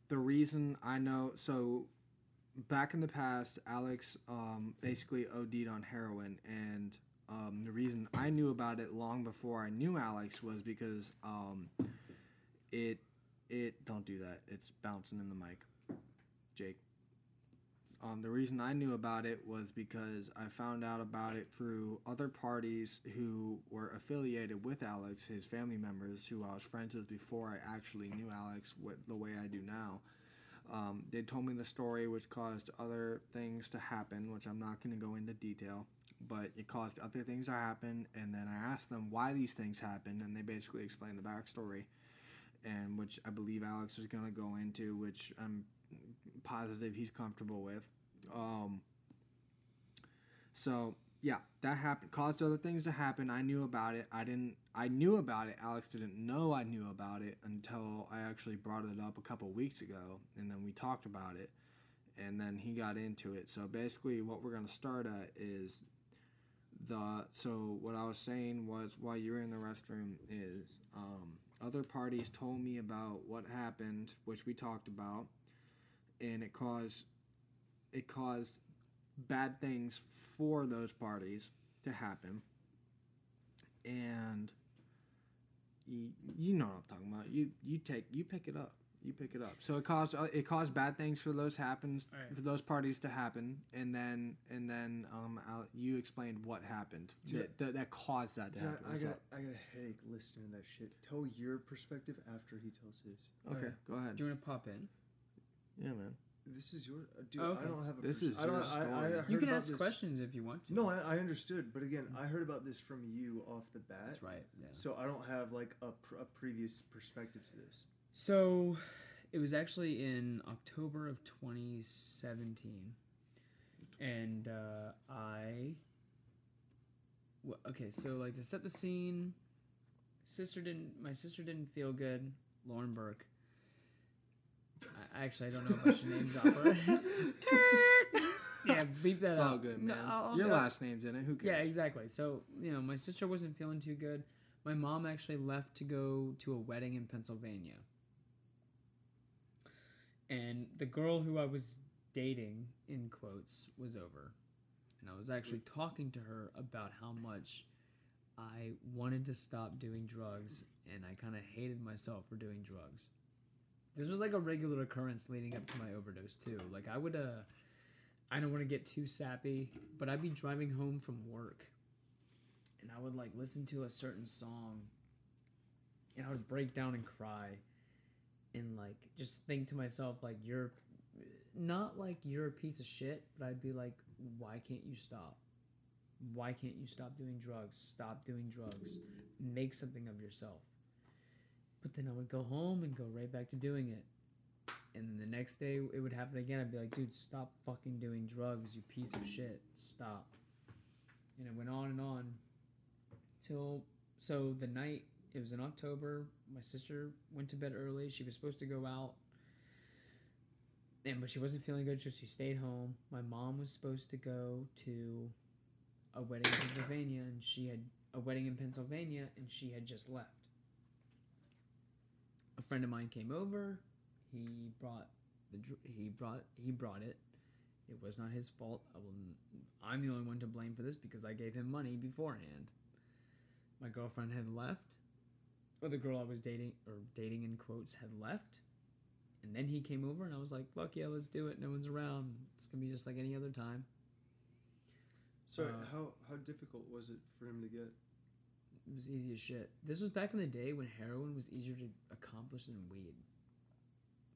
the reason I know. So back in the past, Alex um, basically OD'd on heroin, and um, the reason I knew about it long before I knew Alex was because um, it it don't do that. It's bouncing in the mic, Jake. Um, the reason I knew about it was because I found out about it through other parties who were affiliated with Alex, his family members, who I was friends with before I actually knew Alex with the way I do now. Um, they told me the story, which caused other things to happen, which I'm not going to go into detail, but it caused other things to happen. And then I asked them why these things happened, and they basically explained the backstory, and which I believe Alex is going to go into, which I'm positive he's comfortable with. Um, So yeah, that happened. Caused other things to happen. I knew about it. I didn't. I knew about it. Alex didn't know I knew about it until I actually brought it up a couple weeks ago, and then we talked about it, and then he got into it. So basically, what we're gonna start at is the. So what I was saying was while you were in the restroom is um, other parties told me about what happened, which we talked about, and it caused it caused bad things for those parties to happen. And you, you know what I'm talking about. You you take you pick it up. You pick it up. So it caused uh, it caused bad things for those happens Alright. for those parties to happen, and then and then um Al- you explained what happened Dude, that, that, that caused that to Dude, happen. I So- got I got a headache listening to that shit. Tell your perspective after he tells his. okay, Alright. go ahead. Do you want to pop in? Yeah, man. This is your uh, dude. Oh, okay. I don't have a. This pers- is I don't, your I, I, story. I You You can ask this- questions if you want to. No, I, I understood, but again, I heard about this from you off the bat. that's right. Yeah. So I don't have like a, pr- a previous perspective to this. So, it was actually in October of 2017, and uh, I. Well, okay, so like to set the scene, sister didn't. My sister didn't feel good. Lauren Burke. I, actually, I don't know if I should name drop her. yeah, beep that It's out. all good, No, man. I'll- Your I'll- last name's in it. Who cares? Yeah, exactly. So, you know, my sister wasn't feeling too good. My mom actually left to go to a wedding in Pennsylvania. And the girl who I was dating, in quotes, was over. And I was actually talking to her about how much I wanted to stop doing drugs and I kind of hated myself for doing drugs. This was like a regular occurrence leading up to my overdose, too. Like, I would, uh, I don't want to get too sappy, but I'd be driving home from work and I would like listen to a certain song and I would break down and cry and like just think to myself like you're not like you're a piece of shit, but I'd be like why can't you stop? Why can't you stop doing drugs? Stop doing drugs. Make something of yourself. But then I would go home and go right back to doing it. And then the next day it would happen again. I'd be like, dude, stop fucking doing drugs, you piece of shit. Stop. And it went on and on till so the night it was in October. My sister went to bed early. She was supposed to go out, and but she wasn't feeling good, so she stayed home. My mom was supposed to go to a wedding in Pennsylvania, and she had a wedding in Pennsylvania, and she had just left. A friend of mine came over. He brought the he brought he brought it. It was not his fault. I will. I'm the only one to blame for this because I gave him money beforehand. My girlfriend had left, or the girl I was dating or dating in quotes had left, and then he came over and I was like, "Fuck yeah, let's do it." No one's around. It's gonna be just like any other time. So Uh, how how difficult was it for him to get? It was easy as shit. This was back in the day when heroin was easier to accomplish than weed.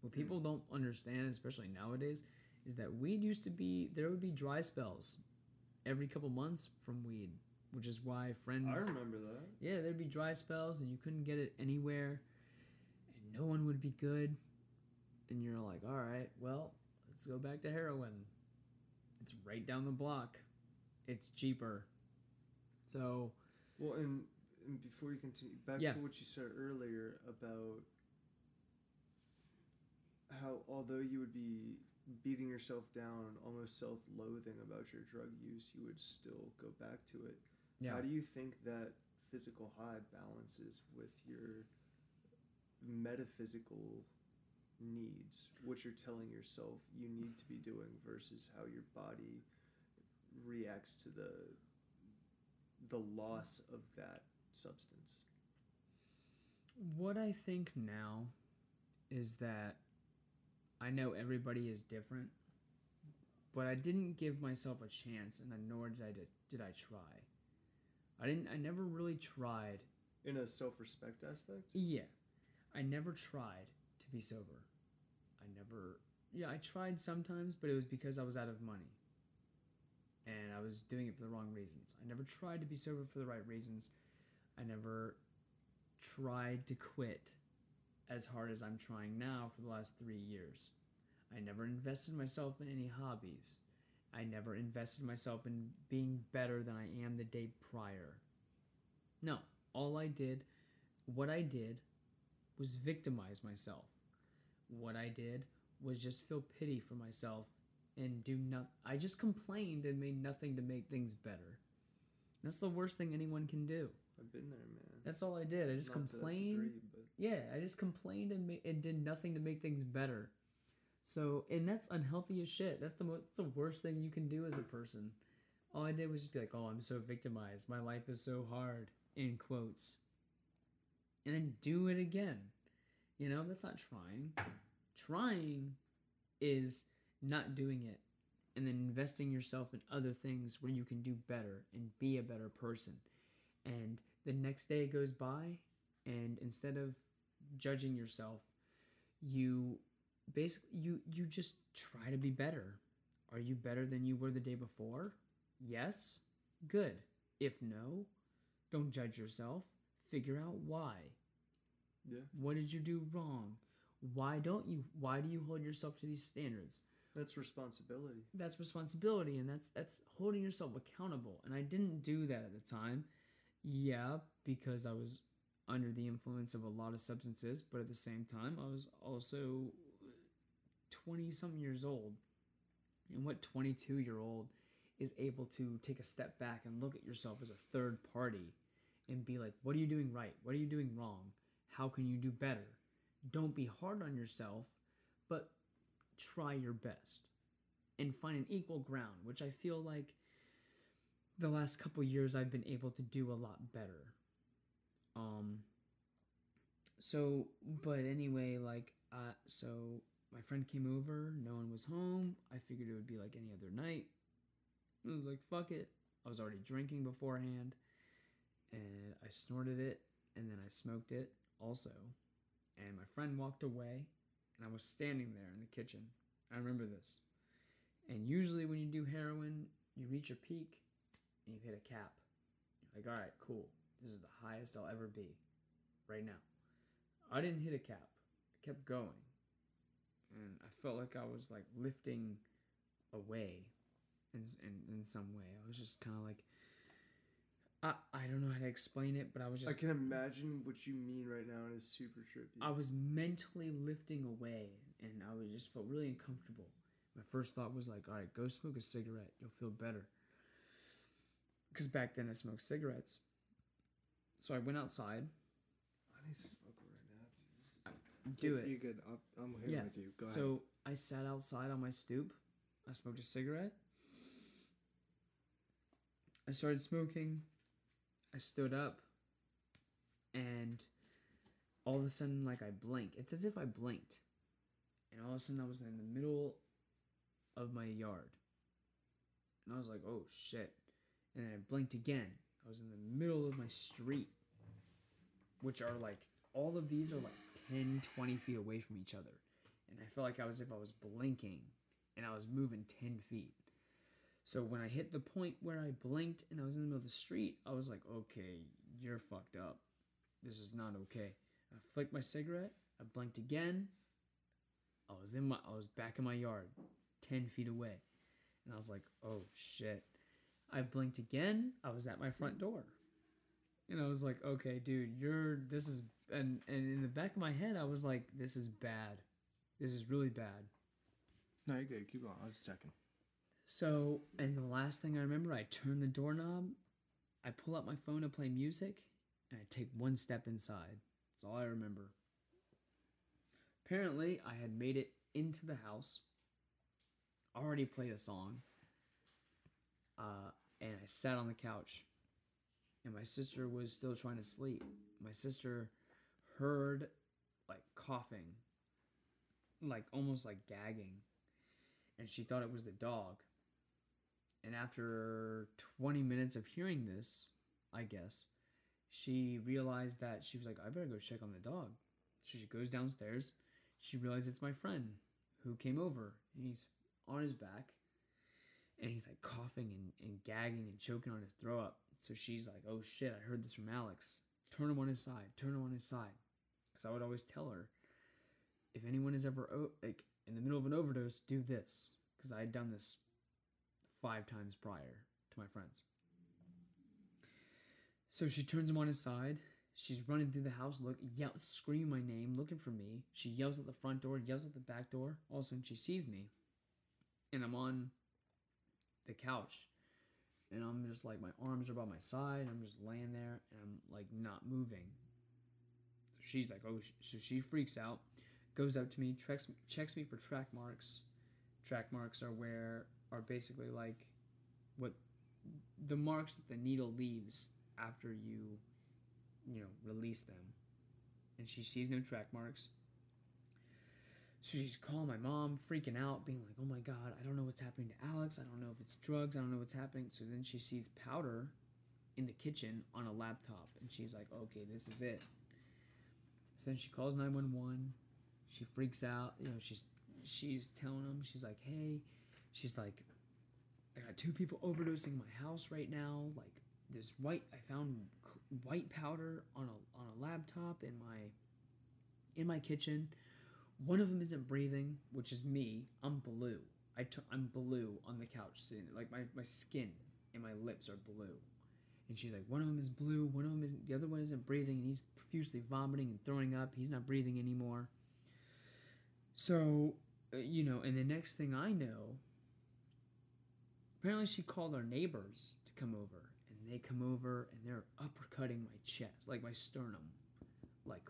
What hmm. people don't understand, especially nowadays, is that weed used to be there would be dry spells every couple months from weed, which is why friends I remember that. yeah, there'd be dry spells and you couldn't get it anywhere and no one would be good. And you're like, all right, well, let's go back to heroin. It's right down the block. It's cheaper. So, Well, and, and before you continue, back Yeah. to what you said earlier about how although you would be beating yourself down, almost self-loathing about your drug use, you would still go back to it. yeah. How do you think that physical high balances with your metaphysical needs, what you're telling yourself you need to be doing versus how your body reacts to the the loss of that substance? What I think now is that I know everybody is different, but I didn't give myself a chance, and nor did I did, did I try. I didn't. I never really tried. In a self-respect aspect? Yeah, I never tried to be sober. I never. Yeah, I tried sometimes, but it was because I was out of money, and I was doing it for the wrong reasons. I never tried to be sober for the right reasons. I never tried to quit as hard as I'm trying now for the last three years. I never invested myself in any hobbies. I never invested myself in being better than I am the day prior. No, all I did, what I did, was victimize myself. What I did was just feel pity for myself and do nothing. I just complained and made nothing to make things better. That's the worst thing anyone can do. I've been there, man. That's all I did. I just Not complained. degree, Yeah, I just complained and, ma- and did nothing to make things better. So, and that's unhealthy as shit. That's the mo- that's the worst thing you can do as a person. All I did was just be like, "Oh, I'm so victimized. My life is so hard." In quotes. And then do it again. You know, that's not trying. Trying is not doing it and then investing yourself in other things where you can do better and be a better person. And the next day goes by and instead of judging yourself you basically you you just try to be better. Are you better than you were the day before? Yes. Good. If no don't judge yourself. Figure out why. Yeah, what did you do wrong? Why don't you why do you hold yourself to these standards? That's responsibility. that's responsibility and that's that's holding yourself accountable and i didn't do that at the time yeah because i was under the influence of a lot of substances but at the same time i was also 20 something years old. And what 22 year old is able to take a step back and look at yourself as a third party and be like what are you doing right? What are you doing wrong? How can you do better? Don't be hard on yourself but try your best and find an equal ground, which I feel like the last couple years I've been able to do a lot better. Um so but anyway, like uh so my friend came over, no one was home. I figured it would be like any other night. I was like, fuck it. I was already drinking beforehand and I snorted it and then I smoked it also. And my friend walked away and I was standing there in the kitchen. I remember this. And usually when you do heroin, you reach a peak and you hit a cap. You're like, all right, cool. This is the highest I'll ever be right now. I didn't hit a cap. I kept going. And I felt like I was like lifting away in, in, in some way. I was just kind of like, I, I don't know how to explain it, but I was just. I can imagine what you mean right now, and it's super trippy. I was mentally lifting away and I was just felt really uncomfortable. My first thought was like, all right, go smoke a cigarette. You'll feel better. Because back then I smoked cigarettes. So I went outside. I need to smoke right now. Dude. Do it. You good? I'll, I'm here Yeah. with you. Go ahead. So I sat outside on my stoop. I smoked a cigarette. I started smoking. I stood up. And all of a sudden, like I blink. It's as if I blinked. And all of a sudden, I was in the middle of my yard. And I was like, oh shit. And then I blinked again. I was in the middle of my street. Which are like, all of these are like 10, 20 feet away from each other and I felt like I was if I was blinking and I was moving 10 feet. So when I hit the point where I blinked and I was in the middle of the street, I was like, okay, you're fucked up. This is not okay. I flicked my cigarette, I blinked again. I was in my I was back in my yard, 10 feet away. And I was like, oh shit. I blinked again, I was at my front mm. door. And I was like, okay, dude, you're this is and and in the back of my head I was like, this is bad. This is really bad. no, you're good. Keep going. I was just checking. So, and the last thing I remember, I turn the doorknob, I pull out my phone to play music, and I take one step inside. That's all I remember. Apparently, I had made it into the house, already played a song, uh, and I sat on the couch. And my sister was still trying to sleep. My sister heard like coughing, like almost like gagging and she thought it was the dog. And after 20 minutes of hearing this, I guess, she realized that she was like, I better go check on the dog. So she goes downstairs. She realizes it's my friend who came over. And he's on his back. And he's like coughing and, and gagging and choking on his throw up. So she's like, oh shit, I heard this from Alex. Turn him on his side. Turn him on his side. Because I would always tell her, if anyone is ever o- like in the middle of an overdose, do this because I had done this five times prior to my friends. So she turns him on his side. She's running through the house, look, yell, screaming my name, looking for me. She yells at the front door, yells at the back door. All of a sudden, she sees me, and I'm on the couch, and I'm just like my arms are by my side. I'm just laying there, and I'm like not moving. So she's like, oh, so she freaks out, goes up to me, checks checks me for track marks. Track marks are where are basically like what the marks that the needle leaves after you you know release them and she sees no track marks so she's calling my mom freaking out being like oh my god i don't know what's happening to alex. I don't know if it's drugs. I don't know what's happening. So then she sees powder in the kitchen on a laptop and she's like okay this is it. So then she calls 911 she freaks out. You know she's she's telling them. She's like hey she's like i got two people overdosing in my house right now. Like this white i found white powder on a on a laptop in my in my kitchen one of them isn't breathing which is me. I'm blue. I t- i'm blue on the couch sitting like my, my skin and my lips are blue. And she's like one of them is blue one of them isn't the other one isn't breathing and he's profusely vomiting and throwing up. He's not breathing anymore. So uh, you know and the next thing i know apparently she called our neighbors to come over and they come over and they're uppercutting my chest like my sternum like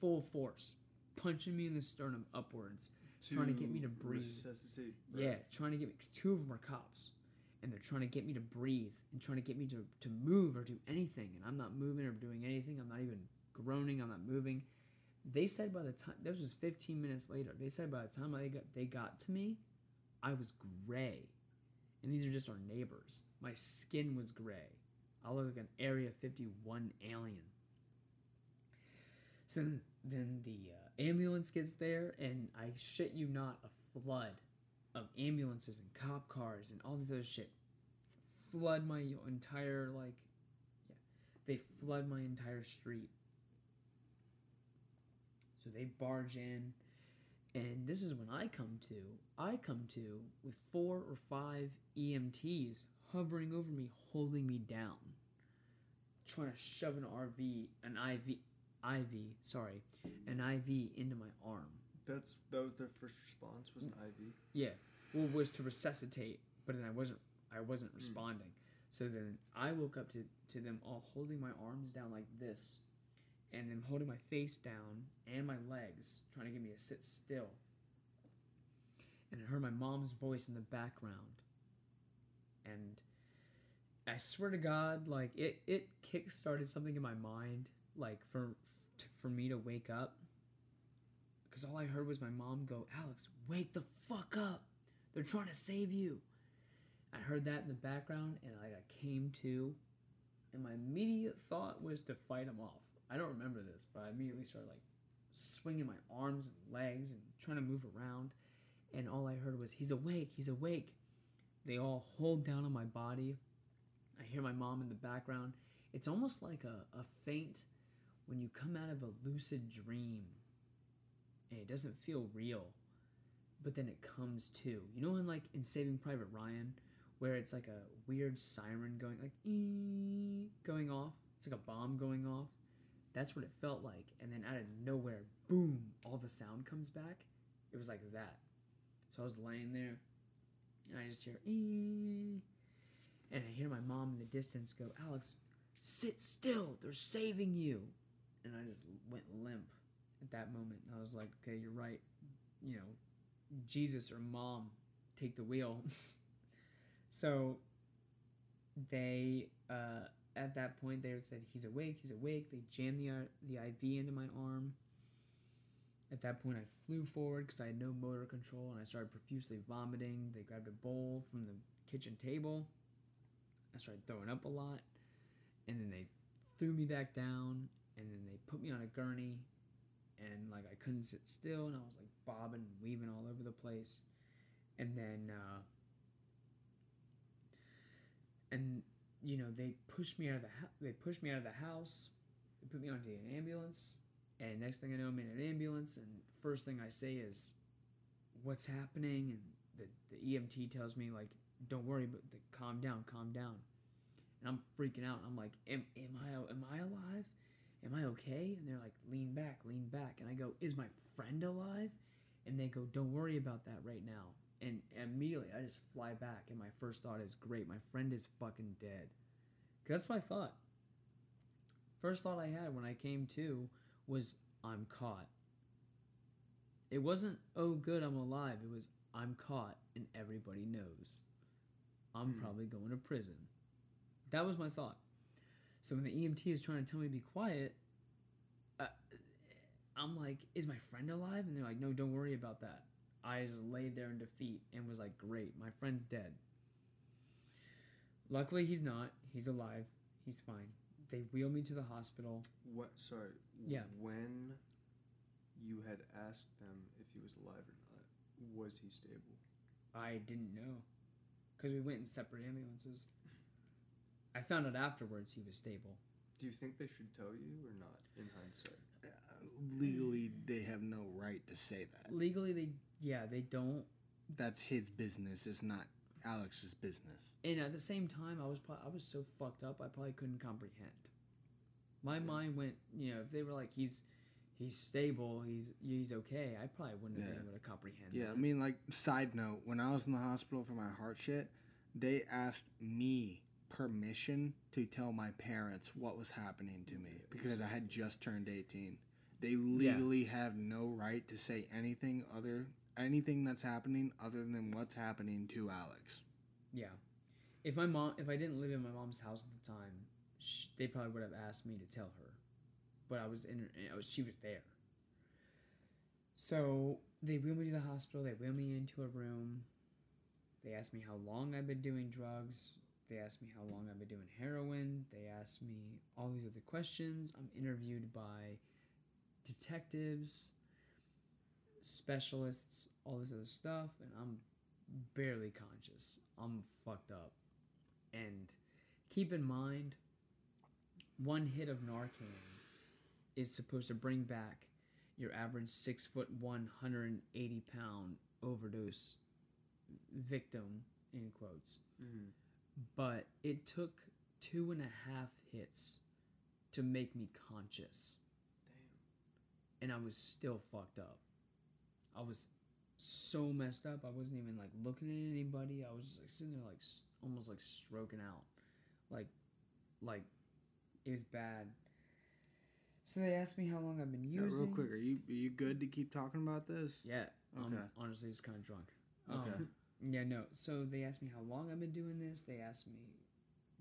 full force punching me in the sternum upwards Trying to get me to breathe. yeah trying to get me two of them are cops and they're trying to get me to breathe and trying to get me to, to move or do anything and i'm not moving or doing anything i'm not even groaning i'm not moving. They said by the time that was just 15 minutes later they said by the time they got they got to me i was gray. And these are just our neighbors. My skin was gray. I look like an area 51 alien. So then, the uh, ambulance gets there and i shit you not a flood of ambulances and cop cars and all this other shit flood my entire like yeah they flood my entire street. So they barge in and this is when i come to i come to with four or five emts hovering over me holding me down trying to shove an rv an iv iv sorry an iv into my arm That's that was their first response was an IV. yeah, well, was to resuscitate, but then I wasn't. I wasn't hmm. responding. So then I woke up to to them all holding my arms down like this, and them holding my face down and my legs, trying to get me to sit still. And I heard my mom's voice in the background, and I swear to God, like it it kick started something in my mind, like for t- for me to wake up. Because all I heard was my mom go, Alex, wake the fuck up. They're trying to save you. I heard that in the background and I I came to, and my immediate thought was to fight them off. I don't remember this, but I immediately started like swinging my arms and legs and trying to move around. And all I heard was, He's awake, he's awake. They all hold down on my body. I hear my mom in the background. It's almost like a, a faint when you come out of a lucid dream and it doesn't feel real but then it comes to you know in like in saving private ryan where it's like a weird siren going like going off it's like a bomb going off that's what it felt like and then out of nowhere boom all the sound comes back. It was like that. So i was laying there and i just hear and i hear my mom in the distance go alex sit still they're saving you and i just went limp at that moment i was like okay you're right you know Jesus or mom take the wheel. so they uh, at that point they said he's awake, he's awake. They jammed the uh, the IV into my arm. At that point, I flew forward because I had no motor control, and I started profusely vomiting. They grabbed a bowl from the kitchen table. I started throwing up a lot, and then they threw me back down, and then they put me on a gurney, and like I couldn't sit still, and I was like bobbing and weaving all over the place, and then uh, and you know they pushed me out of the ho- they pushed me out of the house, they put me onto an ambulance, and next thing I know I'm in an ambulance, and first thing I say is, "What's happening?" and the the EMT tells me like don't worry, but the, calm down, calm down. And I'm freaking out. I'm like, am, am I am I alive? Am I okay? And they're like, lean back, lean back. And I go, is my friend alive? And they go, don't worry about that right now. And immediately I just fly back, and my first thought is, great, my friend is fucking dead. 'Cause that's my thought. First thought I had when I came to was, I'm caught. It wasn't, oh, good, I'm alive. It was, I'm caught, and everybody knows. I'm Hmm. probably going to prison. That was my thought. So when the EMT is trying to tell me to be quiet, uh, I'm like, is my friend alive? And they're like, no, don't worry about that. I just laid there in defeat and was like, great, my friend's dead. Luckily, he's not. He's alive. He's fine. They wheel me to the hospital. What? Sorry. Yeah. When you had asked them if he was alive or not, was he stable? I didn't know because we went in separate ambulances. I found out afterwards he was stable. Do you think they should tell you or not? In hindsight. Uh, legally, they have no right to say that. Legally, they yeah they don't. That's his business. It's not Alex's business. And at the same time, I was pro- I was so fucked up. I probably couldn't comprehend. My mind went, you know, if they were like he's he's stable, he's he's okay, I probably wouldn't have Yeah. been able to comprehend. Yeah, I mean, like, side note, when I was in the hospital for my heart shit, they asked me permission to tell my parents what was happening to me because I had just turned 18. They legally have no right to say anything other anything that's happening other than what's happening to Alex. Yeah. If my mom, if I didn't live in my mom's house at the time, sh- they probably would have asked me to tell her, but I was in. I was. She was there. So they wheel me to the hospital. They wheel me into a room. They asked me how long I've been doing drugs. They asked me how long I've been doing heroin. They asked me all these other questions. I'm interviewed by detectives, specialists, all this other stuff, and I'm barely conscious. I'm fucked up. And keep in mind, one hit of Narcan is supposed to bring back your average six foot one hundred and eighty pound overdose victim in quotes. Mm-hmm. But it took two and a half hits to make me conscious. Damn. And I was still fucked up. I was so messed up. I wasn't even like looking at anybody. I was just like sitting there like almost like stroking out. Like like it was bad. So they asked me how long I've been Yeah, using. real quick, are you are you good to keep talking about this? Yeah. I'm honestly just kind of drunk. Okay. Um, yeah, no. So they asked me how long I've been doing this. They asked me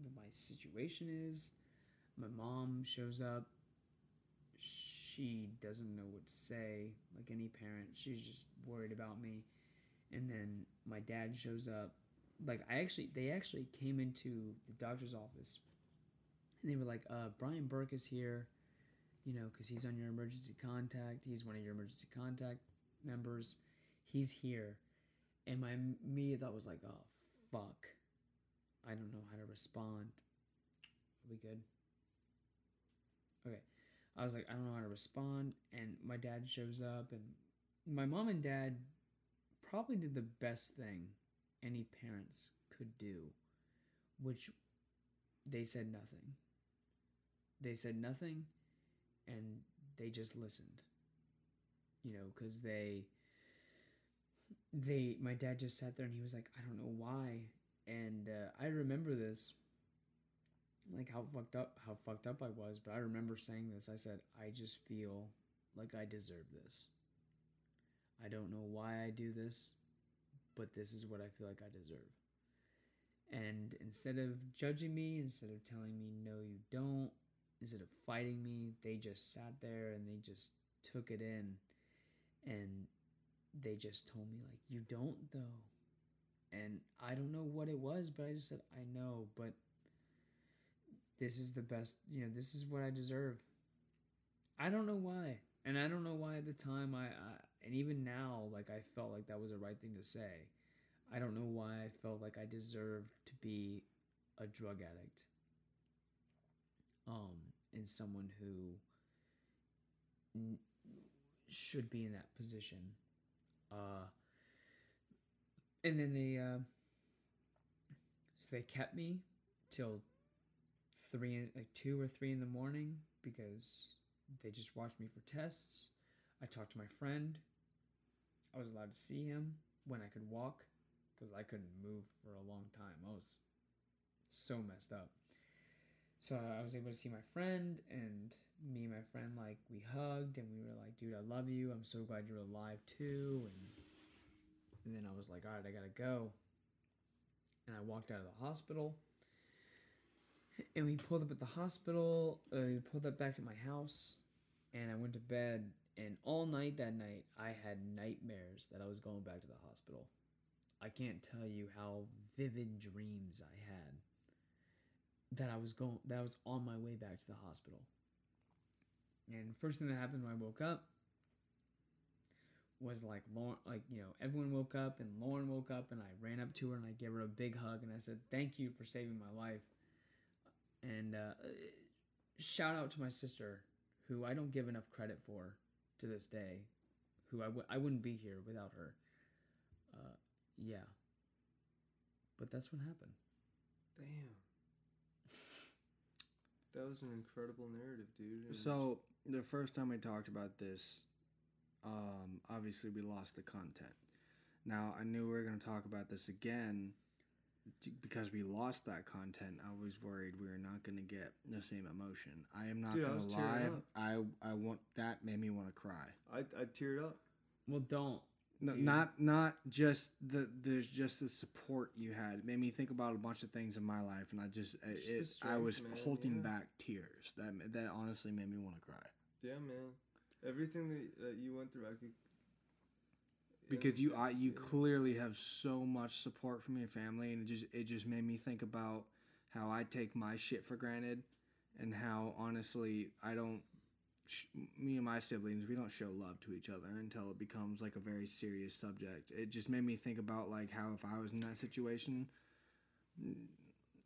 what my situation is. My mom shows up. She doesn't know what to say, like any parent. She's just worried about me. And then my dad shows up. Like I actually, they actually came into the doctor's office, and they were like, uh, "Brian Burke is here." You know, because he's on your emergency contact. He's one of your emergency contact members. He's here. And my immediate thought was like, oh, fuck. I don't know how to respond. Are we good? Okay. I was like, I don't know how to respond. And my dad shows up, and my mom and dad probably did the best thing any parents could do, which they said nothing. They said nothing, and they just listened. You know, because they they my dad just sat there and he was like i don't know why. And uh, i remember this like how fucked up how fucked up i was but i remember saying this. I said i just feel like i deserve this. I don't know why i do this but this is what i feel like i deserve. And instead of judging me instead of telling me no you don't instead of fighting me they just sat there and they just took it in. And they just told me like you don't though. And i don't know what it was but i just said i know but this is the best you know this is what i deserve. I don't know why and i don't know why at the time i, I and even now like i felt like that was the right thing to say. I don't know why i felt like i deserved to be a drug addict um and someone who n- should be in that position uh, and then they uh, So they kept me till three, like two or three in the morning because they just watched me for tests. I talked to my friend. I was allowed to see him when I could walk because I couldn't move for a long time. I was so messed up. So I was able to see my friend, and me and my friend like we hugged, and we were like, "Dude, I love you. I'm so glad you're alive too." And and then I was like, "All right, I gotta go." And I walked out of the hospital, and we pulled up at the hospital. Uh, we pulled up back to my house, and I went to bed. And all night that night, I had nightmares that I was going back to the hospital. I can't tell you how vivid dreams I had that I was going that I was on my way back to the hospital. And first thing that happened when I woke up was like Lauren like, you know, everyone woke up and Lauren woke up and I ran up to her and I gave her a big hug and I said, "Thank you for saving my life." And uh, shout out to my sister who I don't give enough credit for to this day, who I w- I wouldn't be here without her. Uh, yeah. But that's what happened. Damn. That was an incredible narrative, dude. and- So the first time we talked about this, um, obviously we lost the content. Now I knew we were going to talk about this again because we lost that content. I was worried we were not going to get the same emotion. I am not Dude, going to tearing lie. I I want that made me want to cry. I I teared up. Well, don't. No, not not just the there's just the support you had. It made me think about a bunch of things in my life, and I just, Just it- I was man, holding yeah. back tears. That that honestly made me want to cry Yeah, man. Everything that, that you went through, I could. because you I you yeah. clearly have so much support from your family, and it just it just made me think about how I take my shit for granted, and how honestly I don't. Sh- Me and my siblings, we don't show love to each other until it becomes like a very serious subject. It just made me think about like how if I was in that situation,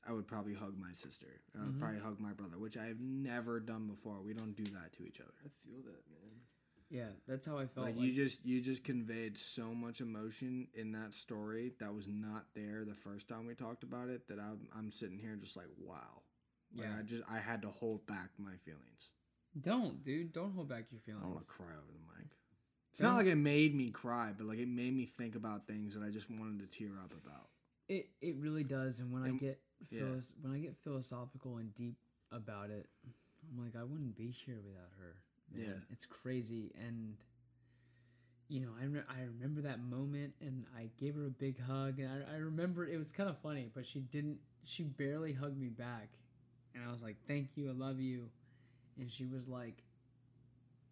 I would probably hug my sister. I would Mhm. probably hug my brother, which I've never done before. We don't do that to each other. I feel that, man. Yeah, that's how I felt. Like, Like, you just you just conveyed so much emotion in that story that was not there the first time we talked about it. That I'm I'm sitting here just like wow. Like, Yeah. I just I had to hold back my feelings. Don't, dude. Don't hold back your feelings. I don't want to cry over the mic. It's not like it made me cry, but like it made me think about things that I just wanted to tear up about. It it really does. And when I And- get yeah. when I get philosophical and deep about it, I'm like, I wouldn't be here without her. man. Yeah. it's crazy. And you know, I re- I remember that moment, and I gave her a big hug, and I, I remember it was kind of funny, but she didn't. She barely hugged me back, and I was like, "Thank you, I love you," and she was like,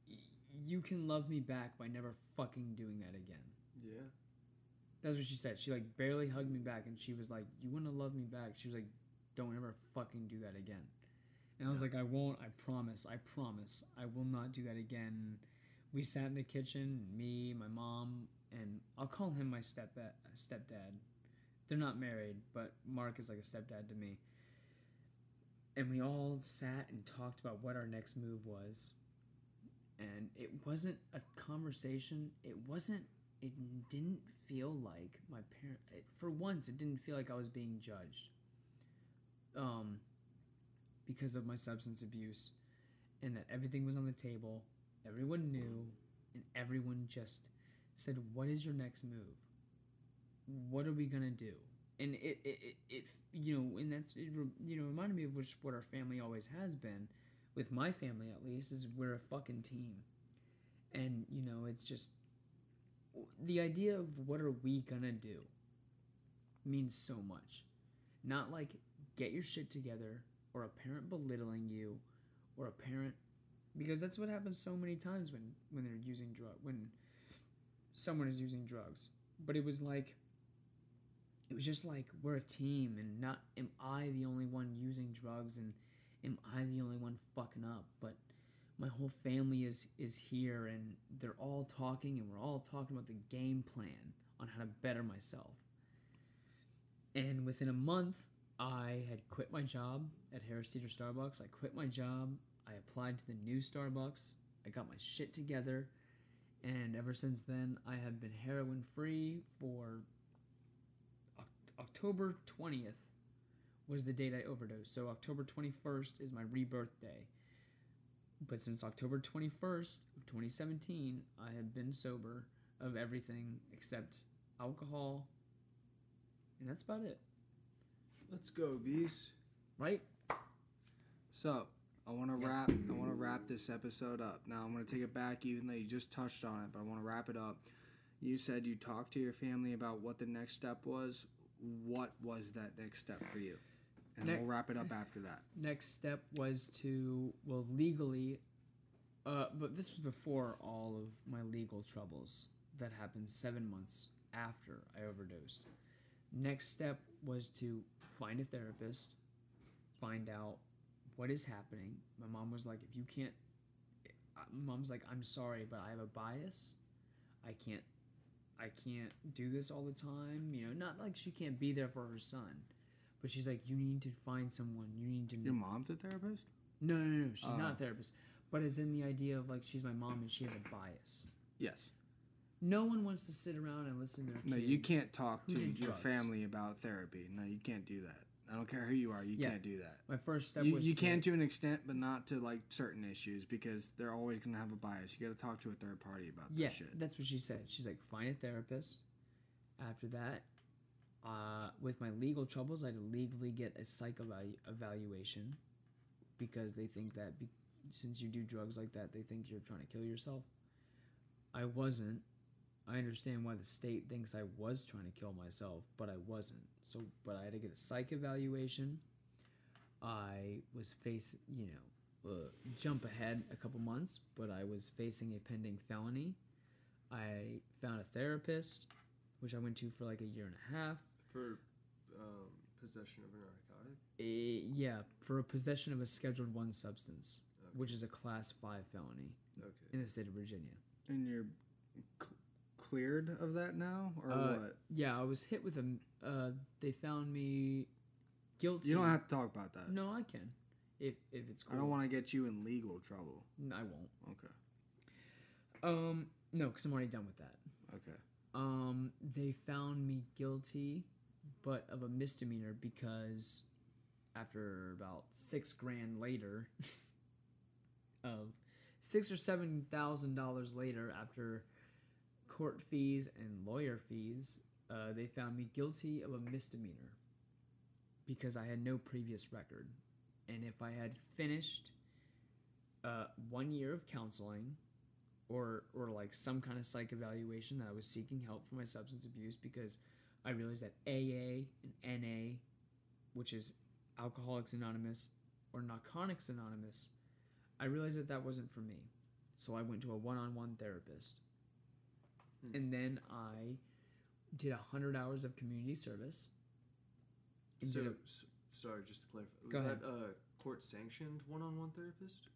"Y- "You can love me back by never fucking doing that again." Yeah. That's what she said. She like barely hugged me back, and she was like, "You want to love me back?" She was like, "Don't ever fucking do that again." And I was like, "I won't. I promise. I promise. I will not do that again." We sat in the kitchen, me, my mom, and I'll call him my stepdad. Uh, stepdad. They're not married, but Mark is like a stepdad to me. And we all sat and talked about what our next move was. And it wasn't a conversation. It wasn't it didn't feel like my parent it, for once it didn't feel like i was being judged um because of my substance abuse and that everything was on the table everyone knew and everyone just said what is your next move what are we gonna do and it it, it, you know and that's it, you know reminded me of which what our family always has been with my family at least is we're a fucking team and you know it's just the idea of what are we gonna do means so much. Not like get your shit together or a parent belittling you or a parent because that's what happens so many times when when they're using drug when someone is using drugs. But it was like it was just like we're a team and not am I the only one using drugs and am I the only one fucking up, but my whole family is is here and they're all talking and we're all talking about the game plan on how to better myself. And within a month, I had quit my job at Harris Teeter Starbucks. I quit my job. I applied to the new Starbucks. I got my shit together. And ever since then, I have been heroin free for October 20th was the date I overdosed. So October 21st is my rebirth day. But since October 21st of 2017, I have been sober of everything except alcohol, and that's about it. Let's go, beast. Right? So I want to Yes. wrap. I want to wrap this episode up. Now I'm going to take it back, even though you just touched on it. But I want to wrap it up. You said you talked to your family about what the next step was. What was that next step for you? And Ne- we'll wrap it up after that. Next step was to, well, legally, uh, but this was before all of my legal troubles that happened seven months after I overdosed. Next step was to find a therapist, find out what is happening. My mom was like, if you can't, uh, mom's like, I'm sorry, but I have a bias. I can't, I can't do this all the time. You know, not like she can't be there for her son, but she's like, you need to find someone. You need to. Your mom's a therapist. No, no, no, she's not Oh. a therapist, but it's in the idea of like she's my mom and she has a bias. Yes. No one wants to sit around and listen to their No, you can't talk to your drugs. family about therapy. No, you can't do that. I don't care who you are. You Yeah. can't do that. My first step You, was you to- can to an extent, but not to like certain issues because they're always going to have a bias. You got to talk to a third party about Yeah, that shit. that's what she said. She's like, find a therapist. After that, uh, with my legal troubles, I had to legally get a psych evalu- evaluation because they think that be- since you do drugs like that, they think you're trying to kill yourself. I wasn't. I understand why the state thinks I was trying to kill myself, but I wasn't. So, but I had to get a psych evaluation. I was face, you know, uh, jump ahead a couple months, but I was facing a pending felony. I found a therapist, which I went to for like a year and a half. For um, possession of a narcotic. Eh, yeah, for a possession of a Scheduled One substance, Okay. which is a Class Five felony Okay. in the state of Virginia. And you're cl- cleared of that now, or Uh, what? Yeah, I was hit with a. Uh, they found me guilty. You don't have to talk about that. No, I can, if if it's. Cool. I don't want to get you in legal trouble. I won't. Okay. Um, no, because I'm already done with that. Okay. Um, they found me guilty, but of a misdemeanor because after about six grand later, of six or seven thousand dollars later, after court fees and lawyer fees, uh, they found me guilty of a misdemeanor because I had no previous record, and if I had finished uh, one year of counseling or or like some kind of psych evaluation that I was seeking help for my substance abuse because I realized that AA and NA, which is Alcoholics Anonymous or Narcotics Anonymous, I realized that that wasn't for me. So I went to a one-on-one therapist. Hmm. And then I did 100 hours of community service. So, a- s- sorry, just to clarify, was ahead. that a court-sanctioned one-on-one therapist?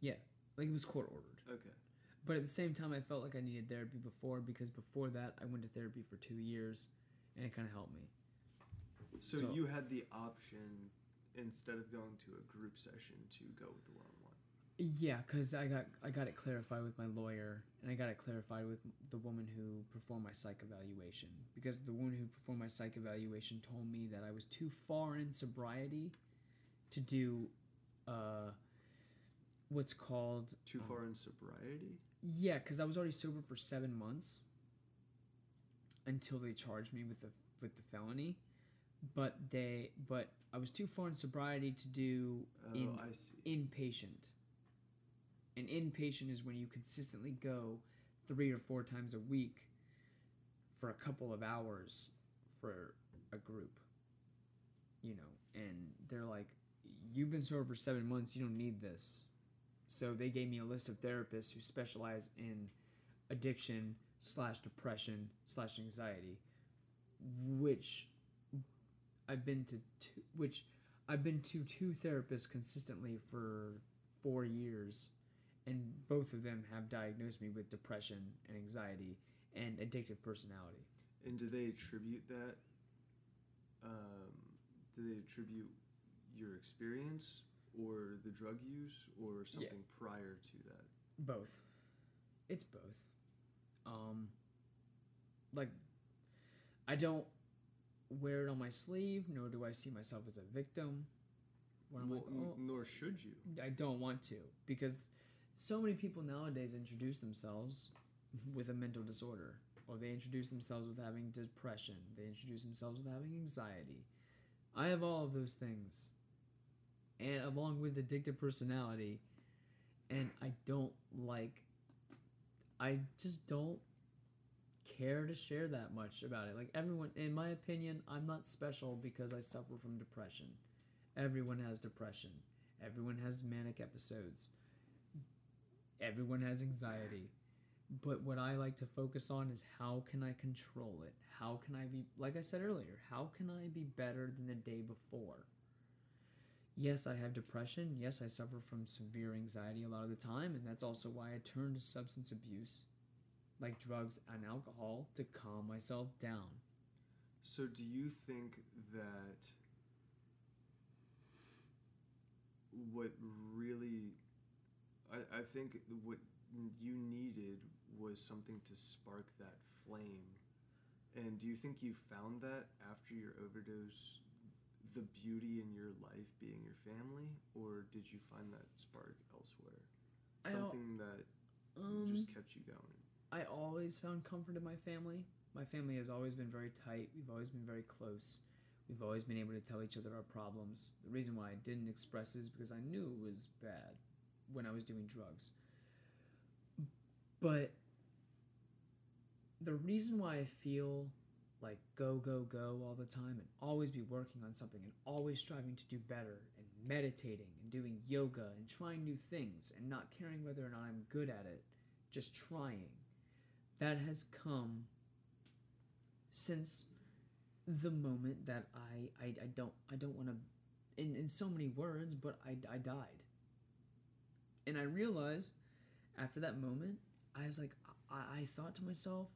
Yeah, like it was court ordered. Okay. But at the same time, I felt like I needed therapy before because before that, I went to therapy for two years, and it kind of helped me. So, So- you had the option instead of going to a group session to go with the one-on-one. Yeah, because I got I got it clarified with my lawyer, and I got it clarified with the woman who performed my psych evaluation. Because the woman who performed my psych evaluation told me that I was too far in sobriety to do uh, what's called Too um, far in sobriety. Yeah, because I was already sober for seven months until they charged me with the with the felony. But they but I was too far in sobriety to do Oh, in inpatient. An inpatient is when you consistently go three or four times a week for a couple of hours for a group. You know, and they're like, You've been sober for seven months, you don't need this. So they gave me a list of therapists who specialize in addiction slash depression slash anxiety, which I've been to two, which I've been to two therapists consistently for four years, and both of them have diagnosed me with depression and anxiety and addictive personality. And do they attribute that? Um, do they attribute your experience or the drug use or something prior to that? Both. It's both. Um like I don't wear it on my sleeve, nor do I see myself as a victim. Well, like, oh, nor should you. I don't want to because so many people nowadays introduce themselves with a mental disorder or they introduce themselves with having depression, they introduce themselves with having anxiety. I have all of those things. And along with addictive personality and I don't like I just don't care to share that much about it. Like everyone in my opinion, I'm not special because I suffer from depression. Everyone has depression. Everyone has manic episodes. Everyone has anxiety. But what I like to focus on is how can I control it? How can I be, like I said earlier, how can I be better than the day before? Yes, I have depression. Yes, I suffer from severe anxiety a lot of the time, and that's also why I turn to substance abuse, like drugs and alcohol, to calm myself down. So, do you think that what really, I, I think what you needed was something to spark that flame. And do you think you found that after your overdose, the beauty in your life being your family, or did you find that spark elsewhere? Something that Um, just kept you going. I always found comfort in my family. My family has always been very tight. We've always been very close. We've always been able to tell each other our problems. The reason why I didn't express is because I knew it was bad when I was doing drugs. But the reason why I feel like go, go, go all the time and always be working on something and always striving to do better and meditating and doing yoga and trying new things and not caring whether or not I'm good at it, just trying, that has come since the moment that I, I, I don't I don't want to in, in so many words but I, I died and I realized after that moment I was like I, I thought to myself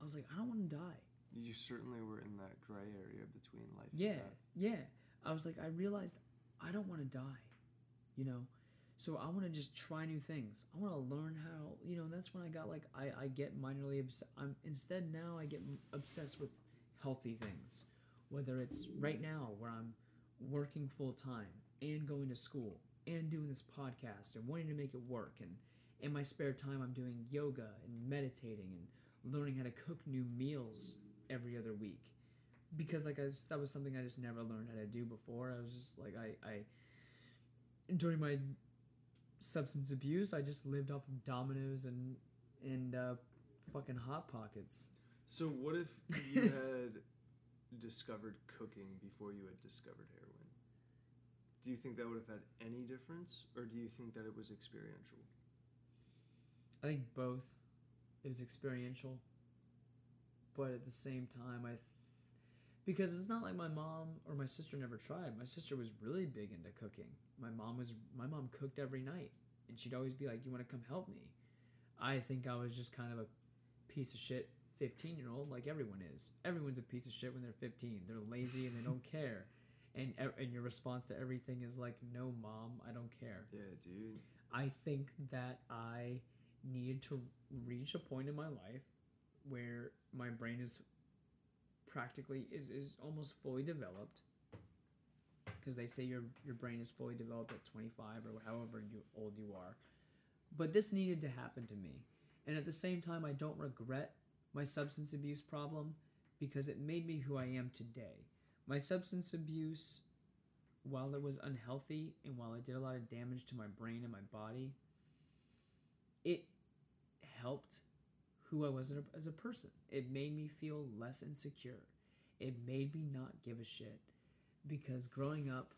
I was like I don't want to die. You certainly were in that gray area between life yeah and death. yeah. I was like I realized I don't want to die you know? So I want to just try new things. I want to learn how you know and that's when I got like I, I get minorly obsessed I'm instead now I get obsessed with healthy things. Whether it's right now where I'm working full time and going to school and doing this podcast and wanting to make it work. And in my spare time I'm doing yoga and meditating and learning how to cook new meals every other week. Because like I s- that was something I just never learned how to do before. I was just like I I during my substance abuse I just lived off of Domino's and and uh, fucking hot pockets. So what if you had discovered cooking before you had discovered heroin? Do you think that would have had any difference, or do you think that it was experiential? I think both. It was experiential, but at the same time, I, th- because it's not like my mom or my sister never tried. My sister was really big into cooking. My mom was my mom cooked every night, and she'd always be like, "You want to come help me?" I think I was just kind of a piece of shit fifteen year old, like everyone is. Everyone's a piece of shit when they're fifteen. They're lazy and they don't care, and and your response to everything is like, "No, mom, I don't care." Yeah, dude. I think that I needed to reach a point in my life where my brain is practically is, is almost fully developed because they say your your brain is fully developed at 25 or however you old you are but this needed to happen to me and at the same time I don't regret my substance abuse problem because it made me who I am today my substance abuse while it was unhealthy and while it did a lot of damage to my brain and my body, it helped who I was as a- person. It made me feel less insecure. It made me not give a shit. Because growing up,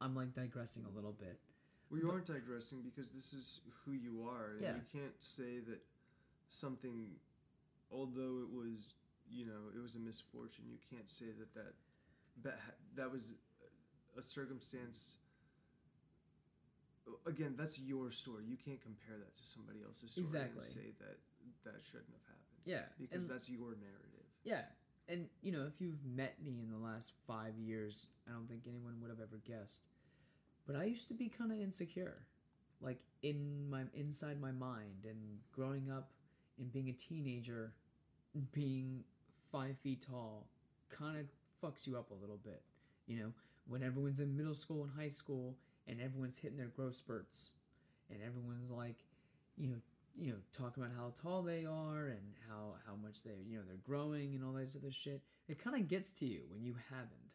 I'm like digressing a little bit. Well, you But- aren't digressing because this is who you are, Yeah. you can't say that something, although it was, you know, it was a misfortune. You can't say that that that that was a circumstance. Again, that's your story. You can't compare that to somebody else's story Exactly. and say that that shouldn't have happened Yeah. because and- that's your narrative. Yeah. And you know, if you've met me in the last five years, I don't think anyone would have ever guessed. But I used to be kind of insecure, like in my inside my mind, and growing up and being a teenager, being five feet tall, kind of fucks you up a little bit. You know, when everyone's in middle school and high school and everyone's hitting their growth spurts and everyone's like, you know, you know, talking about how tall they are and how how much they, you know, they're growing and all that other shit. It kind of gets to you when you haven't,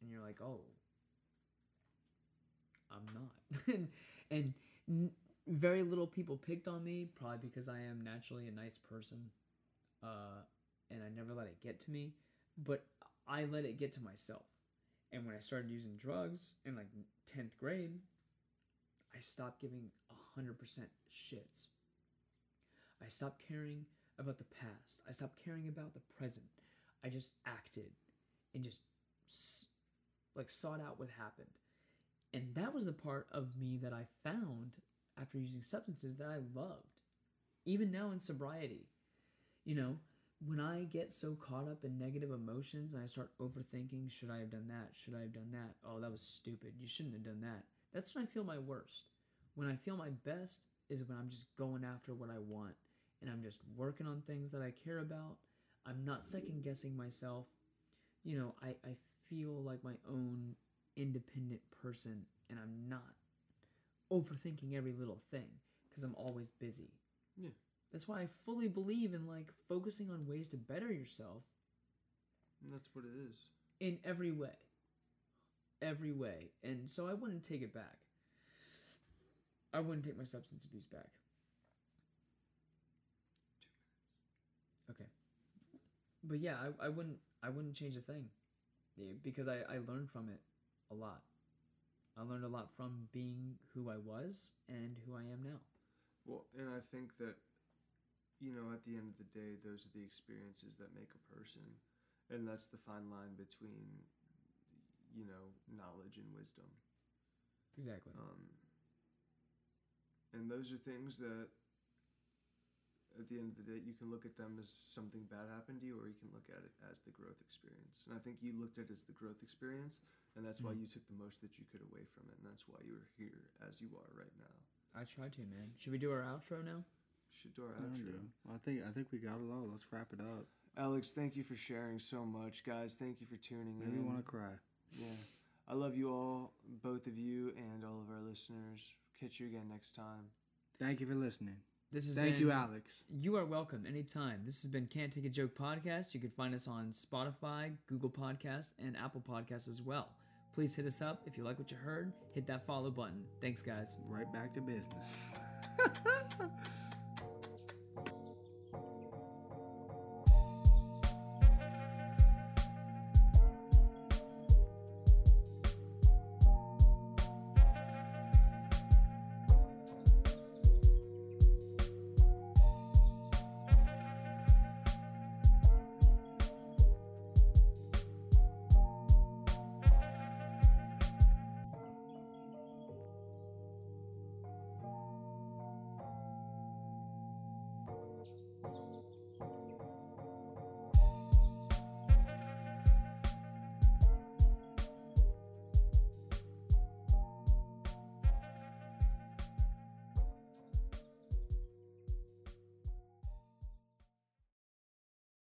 and you're like, oh, I'm not, and and n- very little people picked on me, probably because I am naturally a nice person, uh, and I never let it get to me, but I let it get to myself, and when I started using drugs in like tenth grade, I stopped giving a hundred percent shits. I stopped caring about the past. I stopped caring about the present. I just acted and just like sought out what happened. And that was the part of me that I found after using substances that I loved. Even now in sobriety. You know, when I get so caught up in negative emotions and I start overthinking, should I have done that? Should I have done that? Oh, that was stupid. You shouldn't have done that. That's when I feel my worst. When I feel my best is when I'm just going after what I want and I'm just working on things that I care about. I'm not second guessing myself. You know, I, I feel like my own independent person and I'm not overthinking every little thing because I'm always busy. Yeah. That's why I fully believe in like focusing on ways to better yourself And that's what it is. in every way. Every way. And so I wouldn't take it back. I wouldn't take my substance abuse back. Okay. But yeah, I, I wouldn't I wouldn't change a thing. Because I, I learned from it a lot. I learned a lot from being who I was and who I am now. Well, and I think that, you know, at the end of the day, those are the experiences that make a person. And that's the fine line between, you know, knowledge and wisdom. Exactly. Um, and those are things that, at the end of the day, you can look at them as something bad happened to you, or you can look at it as the growth experience. And I think you looked at it as the growth experience, and that's why Mhm. you took the most that you could away from it, and that's why you're here as you are right now. I tried to, man. Should we do our outro now? Should do our outro. dude. I think I think we got it all. Let's wrap it up. Alex, thank you for sharing so much, guys. Thank you for tuning Maybe in. want to cry. Yeah, I love you all, both of you, and all of our listeners. Catch you again next time. Thank you for listening. This is Thank you, Alex. You are welcome anytime. This has been Can't Take a Joke podcast. You can find us on Spotify, Google Podcasts, and Apple Podcasts as well. Please hit us up if you like what you heard. Hit that follow button. Thanks, guys. Right back to business.